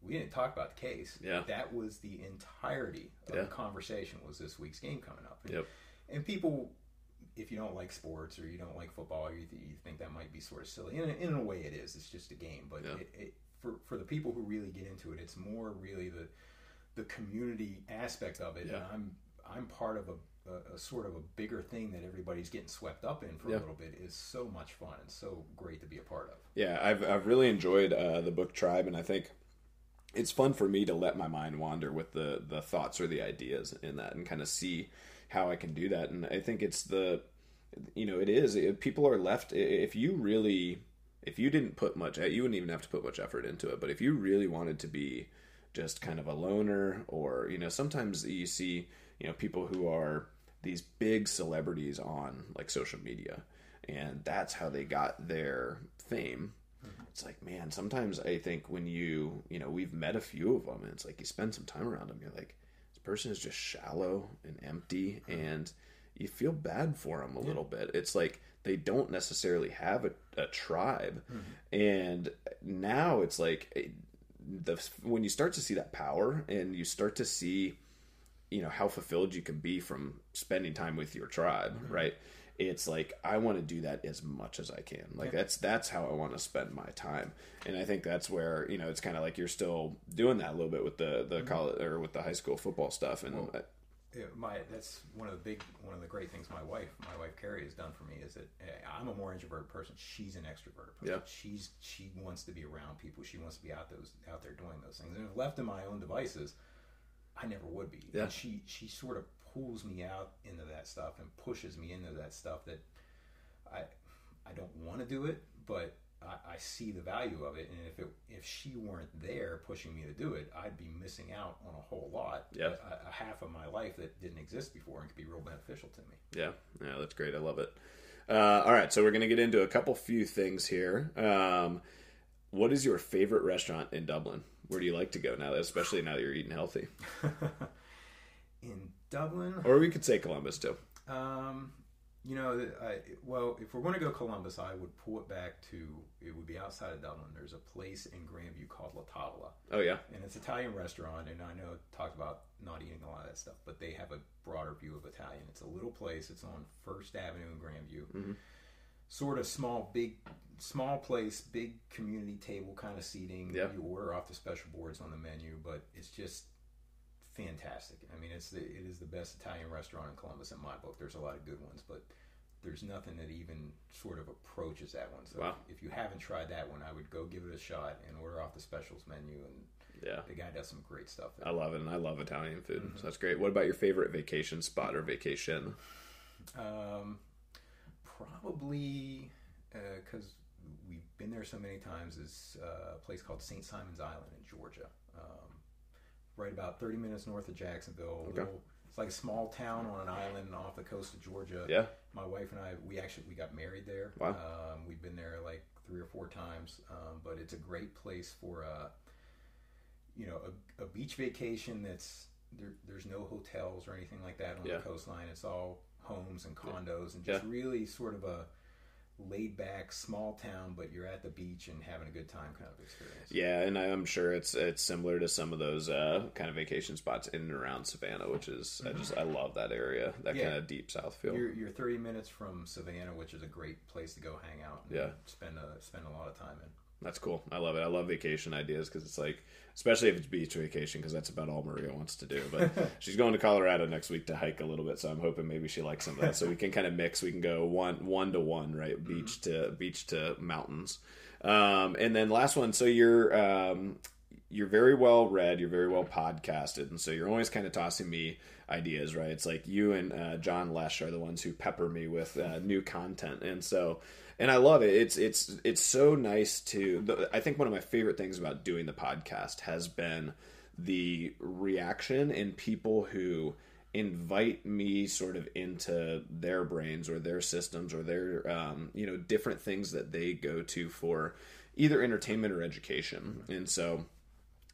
We didn't talk about the case. Yeah. That was the entirety of yeah. the conversation. Was this week's game coming up? And, yep. And people if you don't like sports or you don't like football, you, th- you think that might be sort of silly. In a, in a way, it is. It's just a game. But yeah. it, it, for for the people who really get into it, it's more really the the community aspect of it. Yeah. And I'm I'm part of a, a, a, sort of a bigger thing that everybody's getting swept up in for yeah. a little bit is so much fun and so great to be a part of. Yeah, I've I've really enjoyed uh, the book Tribe, and I think it's fun for me to let my mind wander with the the thoughts or the ideas in that and kind of see how I can do that. And I think it's the, you know, it is. people are left, if you really, if you didn't put much, you wouldn't even have to put much effort into it. But if you really wanted to be just kind of a loner, or, you know, sometimes you see, you know, people who are these big celebrities on like social media, and that's how they got their fame mm-hmm. it's like man sometimes i think when you you know we've met a few of them and it's like you spend some time around them you're like person is just shallow and empty and you feel bad for them a yeah. little bit it's like they don't necessarily have a, a tribe mm-hmm. and now it's like eh, the when you start to see that power and you start to see you know how fulfilled you can be from spending time with your tribe mm-hmm. right it's like I want to do that as much as I can. Like that's that's how I want to spend my time. And I think that's where you know it's kind of like you're still doing that a little bit with the the mm-hmm. college or with the high school football stuff. And well, yeah, my that's one of the big one of the great things my wife my wife Carrie has done for me is that eh, I'm a more introverted person. She's an extroverted person. Yeah. She's she wants to be around people. She wants to be out those out there doing those things. And if left to my own devices, I never would be. Yeah. And she she sort of pulls me out into that stuff and pushes me into that stuff that I I don't want to do it, but I, I, see the value of it. And if it if she weren't there pushing me to do it, I'd be missing out on a whole lot. Yeah, a, a half of my life that didn't exist before and could be real beneficial to me. Yeah, yeah, that's great. I love it. Uh, all right, so we're gonna get into a couple few things here. Um, what is your favorite restaurant in Dublin? Where do you like to go now, especially now that you're eating healthy? in Dublin, or we could say Columbus too. Um, You know, I, well, if we're going to go Columbus, I would pull it back to it would be outside of Dublin. There's a place in Grandview called La Tavola, Oh yeah. and it's an Italian restaurant. And I know it talked about not eating a lot of that stuff, but they have a broader view of Italian. It's a little place. It's on First Avenue in Grandview. Mhm. Sort of small, big, small place, big community table kind of seating. Yeah. You order off the special boards on the menu, but it's just fantastic. I mean, it's the, it is the best Italian restaurant in Columbus in my book. There's a lot of good ones, but there's nothing that even sort of approaches that one. So Wow. if you haven't tried that one, I would go give it a shot and order off the specials menu. And Yeah. the guy does some great stuff. I love it, and I love Italian food, Mm-hmm. so that's great. What about your favorite vacation spot or vacation? Um, probably because we've been there so many times. Is uh, a place called St. Simon's Island in Georgia, um, right about 30 minutes north of Jacksonville. Okay. Little, it's like a small town on an island off the coast of Georgia. Yeah. My wife and I, we actually we got married there. Wow. Um, we've been there like three or four times, um, but it's a great place for a, you know, a, a beach vacation. That's there, there's no hotels or anything like that on Yeah. the coastline. It's all homes and condos and just really sort of a laid back small town, but you're at the beach and having a good time kind of experience. Yeah, and I'm sure it's it's similar to some of those uh, kind of vacation spots in and around Savannah, which is I just I love that area, that Yeah. kind of deep South feel. You're, you're 30 minutes from Savannah, which is a great place to go hang out. And Yeah. spend a spend a lot of time in. That's cool. I love it. I love vacation ideas because it's like, especially if it's beach vacation, because that's about all Maria wants to do. But she's going to Colorado next week to hike a little bit, so I'm hoping maybe she likes some of that. So we can kind of mix. We can go one one to one, right? Beach to beach to mountains. Um, and then last one. So you're um, you're very well read. You're very well podcasted, and so you're always kind of tossing me ideas, right? It's like you and uh, John Lesh are the ones who pepper me with uh, new content, and so and I love it. It's it's it's so nice to. I think one of my favorite things about doing the podcast has been the reaction and people who invite me sort of into their brains or their systems or their um, you know different things that they go to for either entertainment or education and so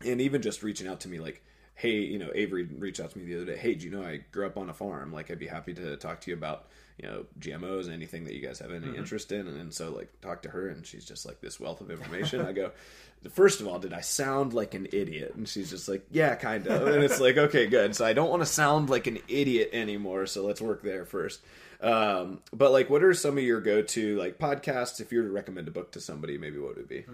and even just reaching out to me like hey you know avery reached out to me the other day hey do you know i grew up on a farm like i'd be happy to talk to you about you know gmos and anything that you guys have any interest in. And, and so like talk to her and she's just like this wealth of information. I go first of all did i sound like an idiot? And she's just like yeah kind of. And it's like okay good. So i don't want to sound like an idiot anymore so let's work there first. Um, but like what are some of your go-to like podcasts? If you were to recommend a book to somebody maybe what would it be?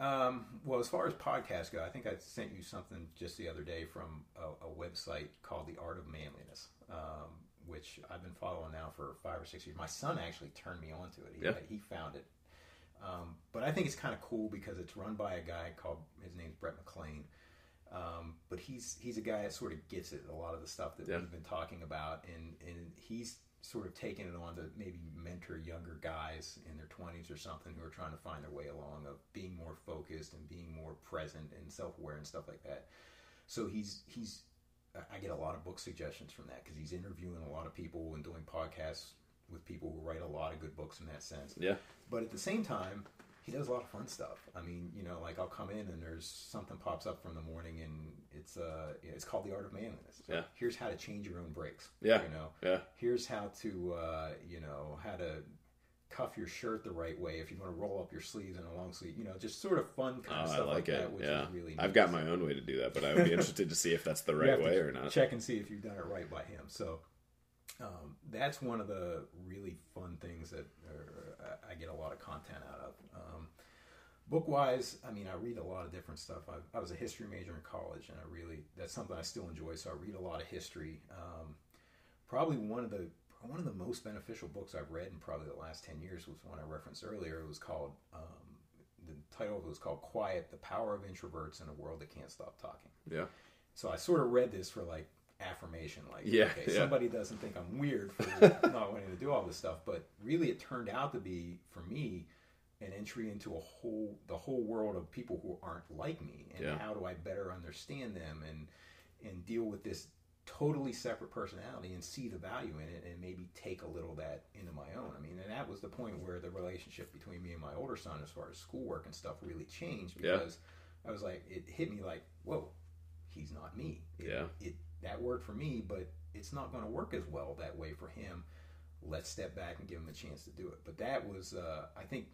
Um, well, as far as podcasts go, I think I sent you something just the other day from a, a website called The Art of Manliness, um, which I've been following now for five or six years. My son actually turned me on to it. He, Yeah. he found it. Um, but I think it's kind of cool because it's run by a guy called his name's Brett McLean. Um, but he's he's a guy that sort of gets it a lot of the stuff that Yeah. we've been talking about, and and he's sort of taken it on to maybe mentor younger guys in their 20s or something who are trying to find their way along of being more focused and being more present and self-aware and stuff like that so he's he's i get a lot of book suggestions from that because he's interviewing a lot of people and doing podcasts with people who write a lot of good books in that sense. Yeah. But at the same time he does a lot of fun stuff. I mean you know like i'll come in and there's something pops up from the morning and it's uh it's called the art of manliness. Yeah. here's how to change your own brakes Yeah. you know? Yeah. Here's how to uh, you know how to cuff your shirt the right way if you want to roll up your sleeves in a long sleeve you know just sort of fun kind Oh, of I stuff like, like, it. that which yeah, is really I've got my own way to do that, but I would be interested to see if that's the right way or not. check and see if you've done it right by him. So um, that's one of the really fun things that are, I I get a lot of content out of. Um, book wise i mean i read a lot of different stuff. I, I was a history major in college and i really that's something i still enjoy so i read a lot of history. Um, probably one of the one of the most beneficial books I've read in probably the last ten years was one I referenced earlier. It was called um, the title of it was called "Quiet: The Power of Introverts in a World That Can't Stop Talking." Yeah, So I sort of read this for like affirmation, like Yeah, okay, yeah. somebody doesn't think I'm weird for not wanting to do all this stuff, but really it turned out to be for me an entry into a whole the whole world of people who aren't like me, and Yeah. how do I better understand them and and deal with this totally separate personality and see the value in it and maybe take a little of that into my own. I mean, and that was the point where the relationship between me and my older son as far as schoolwork and stuff really changed Yeah. because I was like it hit me like, whoa, he's not me. It, Yeah. It that worked for me, but it's not going to work as well that way for him. let's step back and give him a chance to do it. But that was, uh, I think,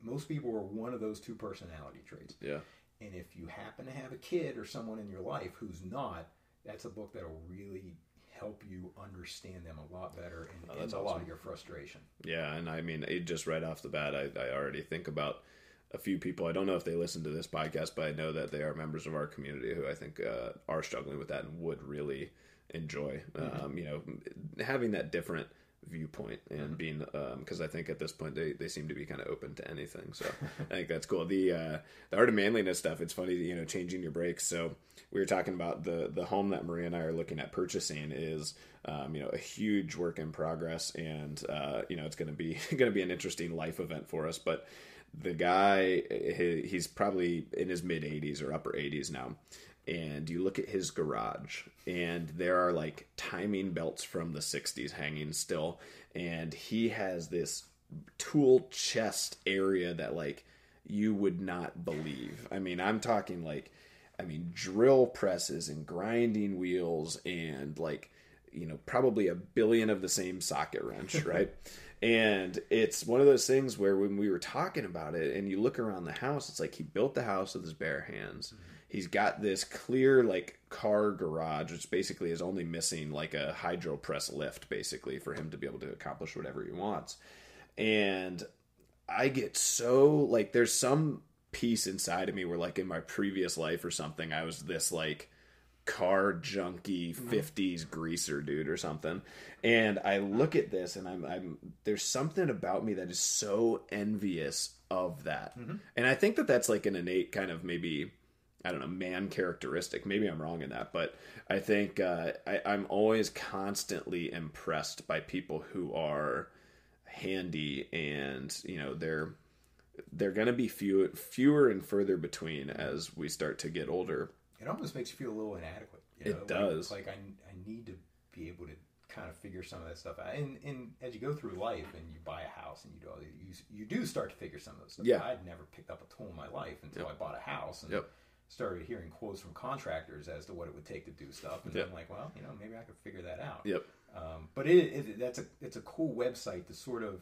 most people are one of those two personality traits. Yeah. And if you happen to have a kid or someone in your life who's not, that's a book that'll really help you understand them a lot better and, Oh, that's and a lot of your frustration. Yeah, and I mean, it just right off the bat, I, I already think about a few people. I don't know if they listen to this podcast, but I know that they are members of our community who I think uh, are struggling with that and would really enjoy, um, you know, having that different viewpoint and being um because I think at this point they, they seem to be kind of open to anything. So I think that's cool. The uh, the art of manliness stuff. It's funny, you know, changing your brakes. So we were talking about the the home that Maria and I are looking at purchasing is um, you know a huge work in progress, and uh, you know it's going to be going to be an interesting life event for us. But the guy, he, he's probably in his mid 80s or upper 80s now. And you look at his garage, and there are like timing belts from the 60s hanging still. And he has this tool chest area that, like, you would not believe. I mean, I'm talking like, I mean, drill presses and grinding wheels and like, you know, probably a billion of the same socket wrench, right? and it's one of those things where when we were talking about it and you look around the house, it's like he built the house with his bare hands. Mm-hmm. He's got this clear like car garage, which basically is only missing like a hydro press lift, basically, for him to be able to accomplish whatever he wants. And I get so like there's some piece inside of me where like in my previous life or something I was this like car junkie mm-hmm. 50s greaser dude or something. And I look at this and I'm I'm there's something about me that is so envious of that. Mm-hmm. And I think that that's like an innate kind of maybe I don't know, man characteristic. Maybe I'm wrong in that, but I think uh, I, I'm always constantly impressed by people who are handy and you know they're they're going to be few, fewer and further between as we start to get older. It almost makes you feel a little inadequate. You It know? Like- does. Like, I, I need to be able to kind of figure some of that stuff out. And, and as you go through life and you buy a house and you do all these, you, you do start to figure some of those stuff. Yeah. I'd never picked up a tool in my life until I bought a house and Yep. Started hearing quotes from contractors as to what it would take to do stuff. And Yep. I'm like, well, you know, maybe I could figure that out. Yep. Um, but it, it that's a it's a cool website to sort of,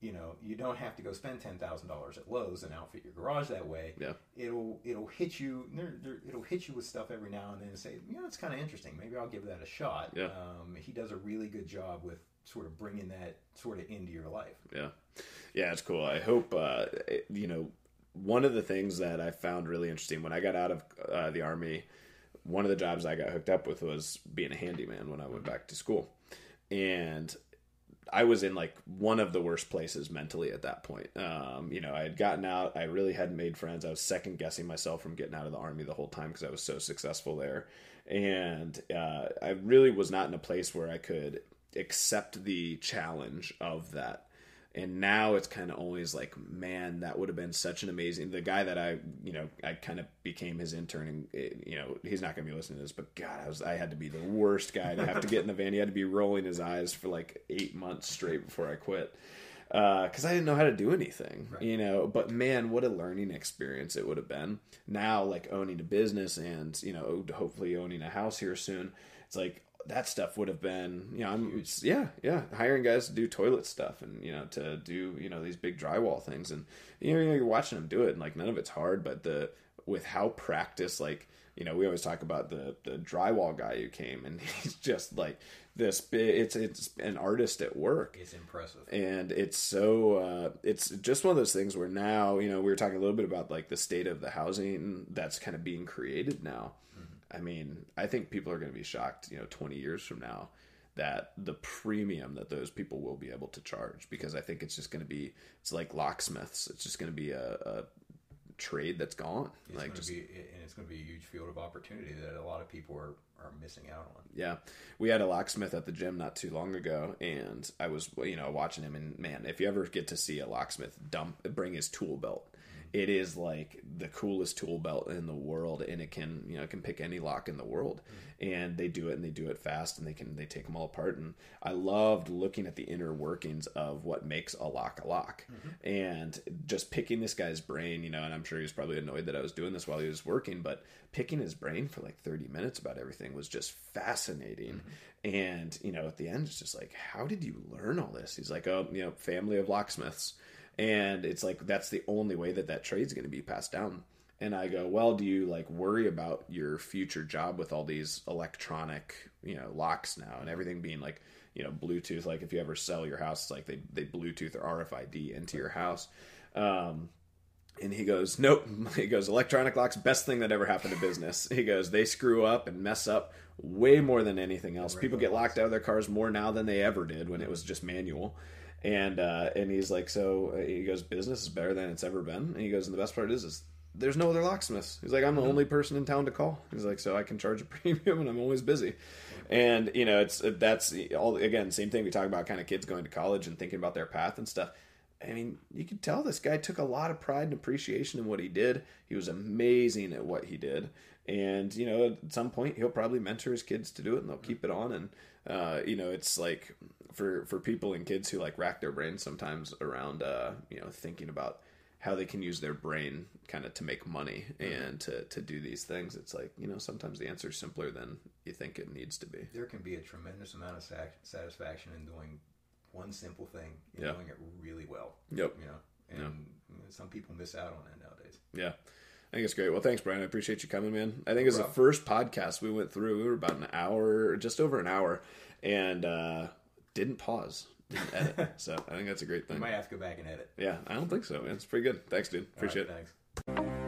you know, you don't have to go spend ten thousand dollars at Lowe's and outfit your garage that way. Yeah. It'll it'll hit you. There, there, it'll hit you with stuff every now and then and say, you know, it's kind of interesting. Maybe I'll give that a shot. Yeah. Um, he does a really good job with sort of bringing that sort of into your life. Yeah. Yeah, it's cool. I hope, uh, you know, one of the things that I found really interesting when I got out of uh, the Army, one of the jobs I got hooked up with was being a handyman when I went back to school. And I was in like one of the worst places mentally at that point. Um, you know, I had gotten out. I really hadn't made friends. I was second guessing myself from getting out of the army the whole time because I was so successful there, and uh, I really was not in a place where I could accept the challenge of that. And now it's kind of always like, man, that would have been such an amazing. The guy that I, you know, I kind of became his intern, and eh, you know, he's not going to be listening to this, but God, I was, I had to be the worst guy to have to get in the van. He had to be rolling his eyes for like eight months straight before I quit because I didn't know how to do anything, you know. But man, what a learning experience it would have been. Now, like owning a business and you know, hopefully owning a house here soon, it's like that stuff would have been, you know, I'm yeah, yeah, hiring guys to do toilet stuff and you know to do you know these big drywall things. And you know you're watching them do it and like none of it's hard, but the with how practice like you know we always talk about the the drywall guy who came and he's just like this big it's it's an artist at work. It's impressive. and it's so uh, it's just one of those things where now you know we were talking a little bit about like the state of the housing that's kind of being created now i mean i think people are going to be shocked you know 20 years from now that the premium that those people will be able to charge because i think it's just going to be it's like locksmiths it's just going to be a, a trade that's gone It's like going to just be, and it's going to be a huge field of opportunity that a lot of people are, are missing out on. Yeah, we had a locksmith at the gym not too long ago, and I was you know watching him. And man, if you ever get to see a locksmith dump bring his tool belt, it is like the coolest tool belt in the world, and it can you know it can pick any lock in the world, and they do it and they do it fast, and they can they take them all apart. And I loved looking at the inner workings of what makes a lock a lock, and just picking this guy's brain. You know, and I'm sure he was probably annoyed that I was doing this while he was working, but picking his brain for like 30 minutes about everything was just fascinating. And, you know, at the end, it's just like, how did you learn all this? He's like, oh, you know, family of locksmiths. And it's like, that's the only way that that trade's going to be passed down. And I go, well, do you like worry about your future job with all these electronic, you know, locks now and everything being like, you know, Bluetooth? Like if you ever sell your house, it's like they, they Bluetooth or RFID into your house. Um, and he goes, Nope. He goes, Electronic locks, best thing that ever happened to business. He goes, They screw up and mess up way more than anything else. People get locked out of their cars more now than they ever did when it was just manual. And uh, and he's like, So uh, he goes, Business is better than it's ever been. And he goes, And the best part is, is there's no other locksmiths. He's like, I'm the only person in town to call. He's like, so I can charge a premium and I'm always busy. And you know, it's that's all again, same thing we talk about kind of kids going to college and thinking about their path and stuff. I mean, you can tell this guy took a lot of pride and appreciation in what he did. He was amazing at what he did. And, you know, at some point he'll probably mentor his kids to do it and they'll keep it on. And, uh, you know, it's like for, for people and kids who like rack their brains sometimes around, uh, you know, thinking about how they can use their brain kind of to make money and to, to do these things. It's like, you know, sometimes the answer is simpler than you think it needs to be. There can be a tremendous amount of sac- satisfaction in doing one simple thing and Yeah. doing it really well. Yep. You know, and know, some people miss out on that nowadays. Yeah. I think it's great. Well, thanks, Brian. I appreciate you coming, man. I think it's the first podcast we went through. We were about an hour, just over an hour, and uh, didn't pause, didn't edit. so I think that's a great You thing. might have to go back and edit. Yeah, I don't think so, man. It's pretty good. Thanks, dude. Appreciate right, it. Thanks.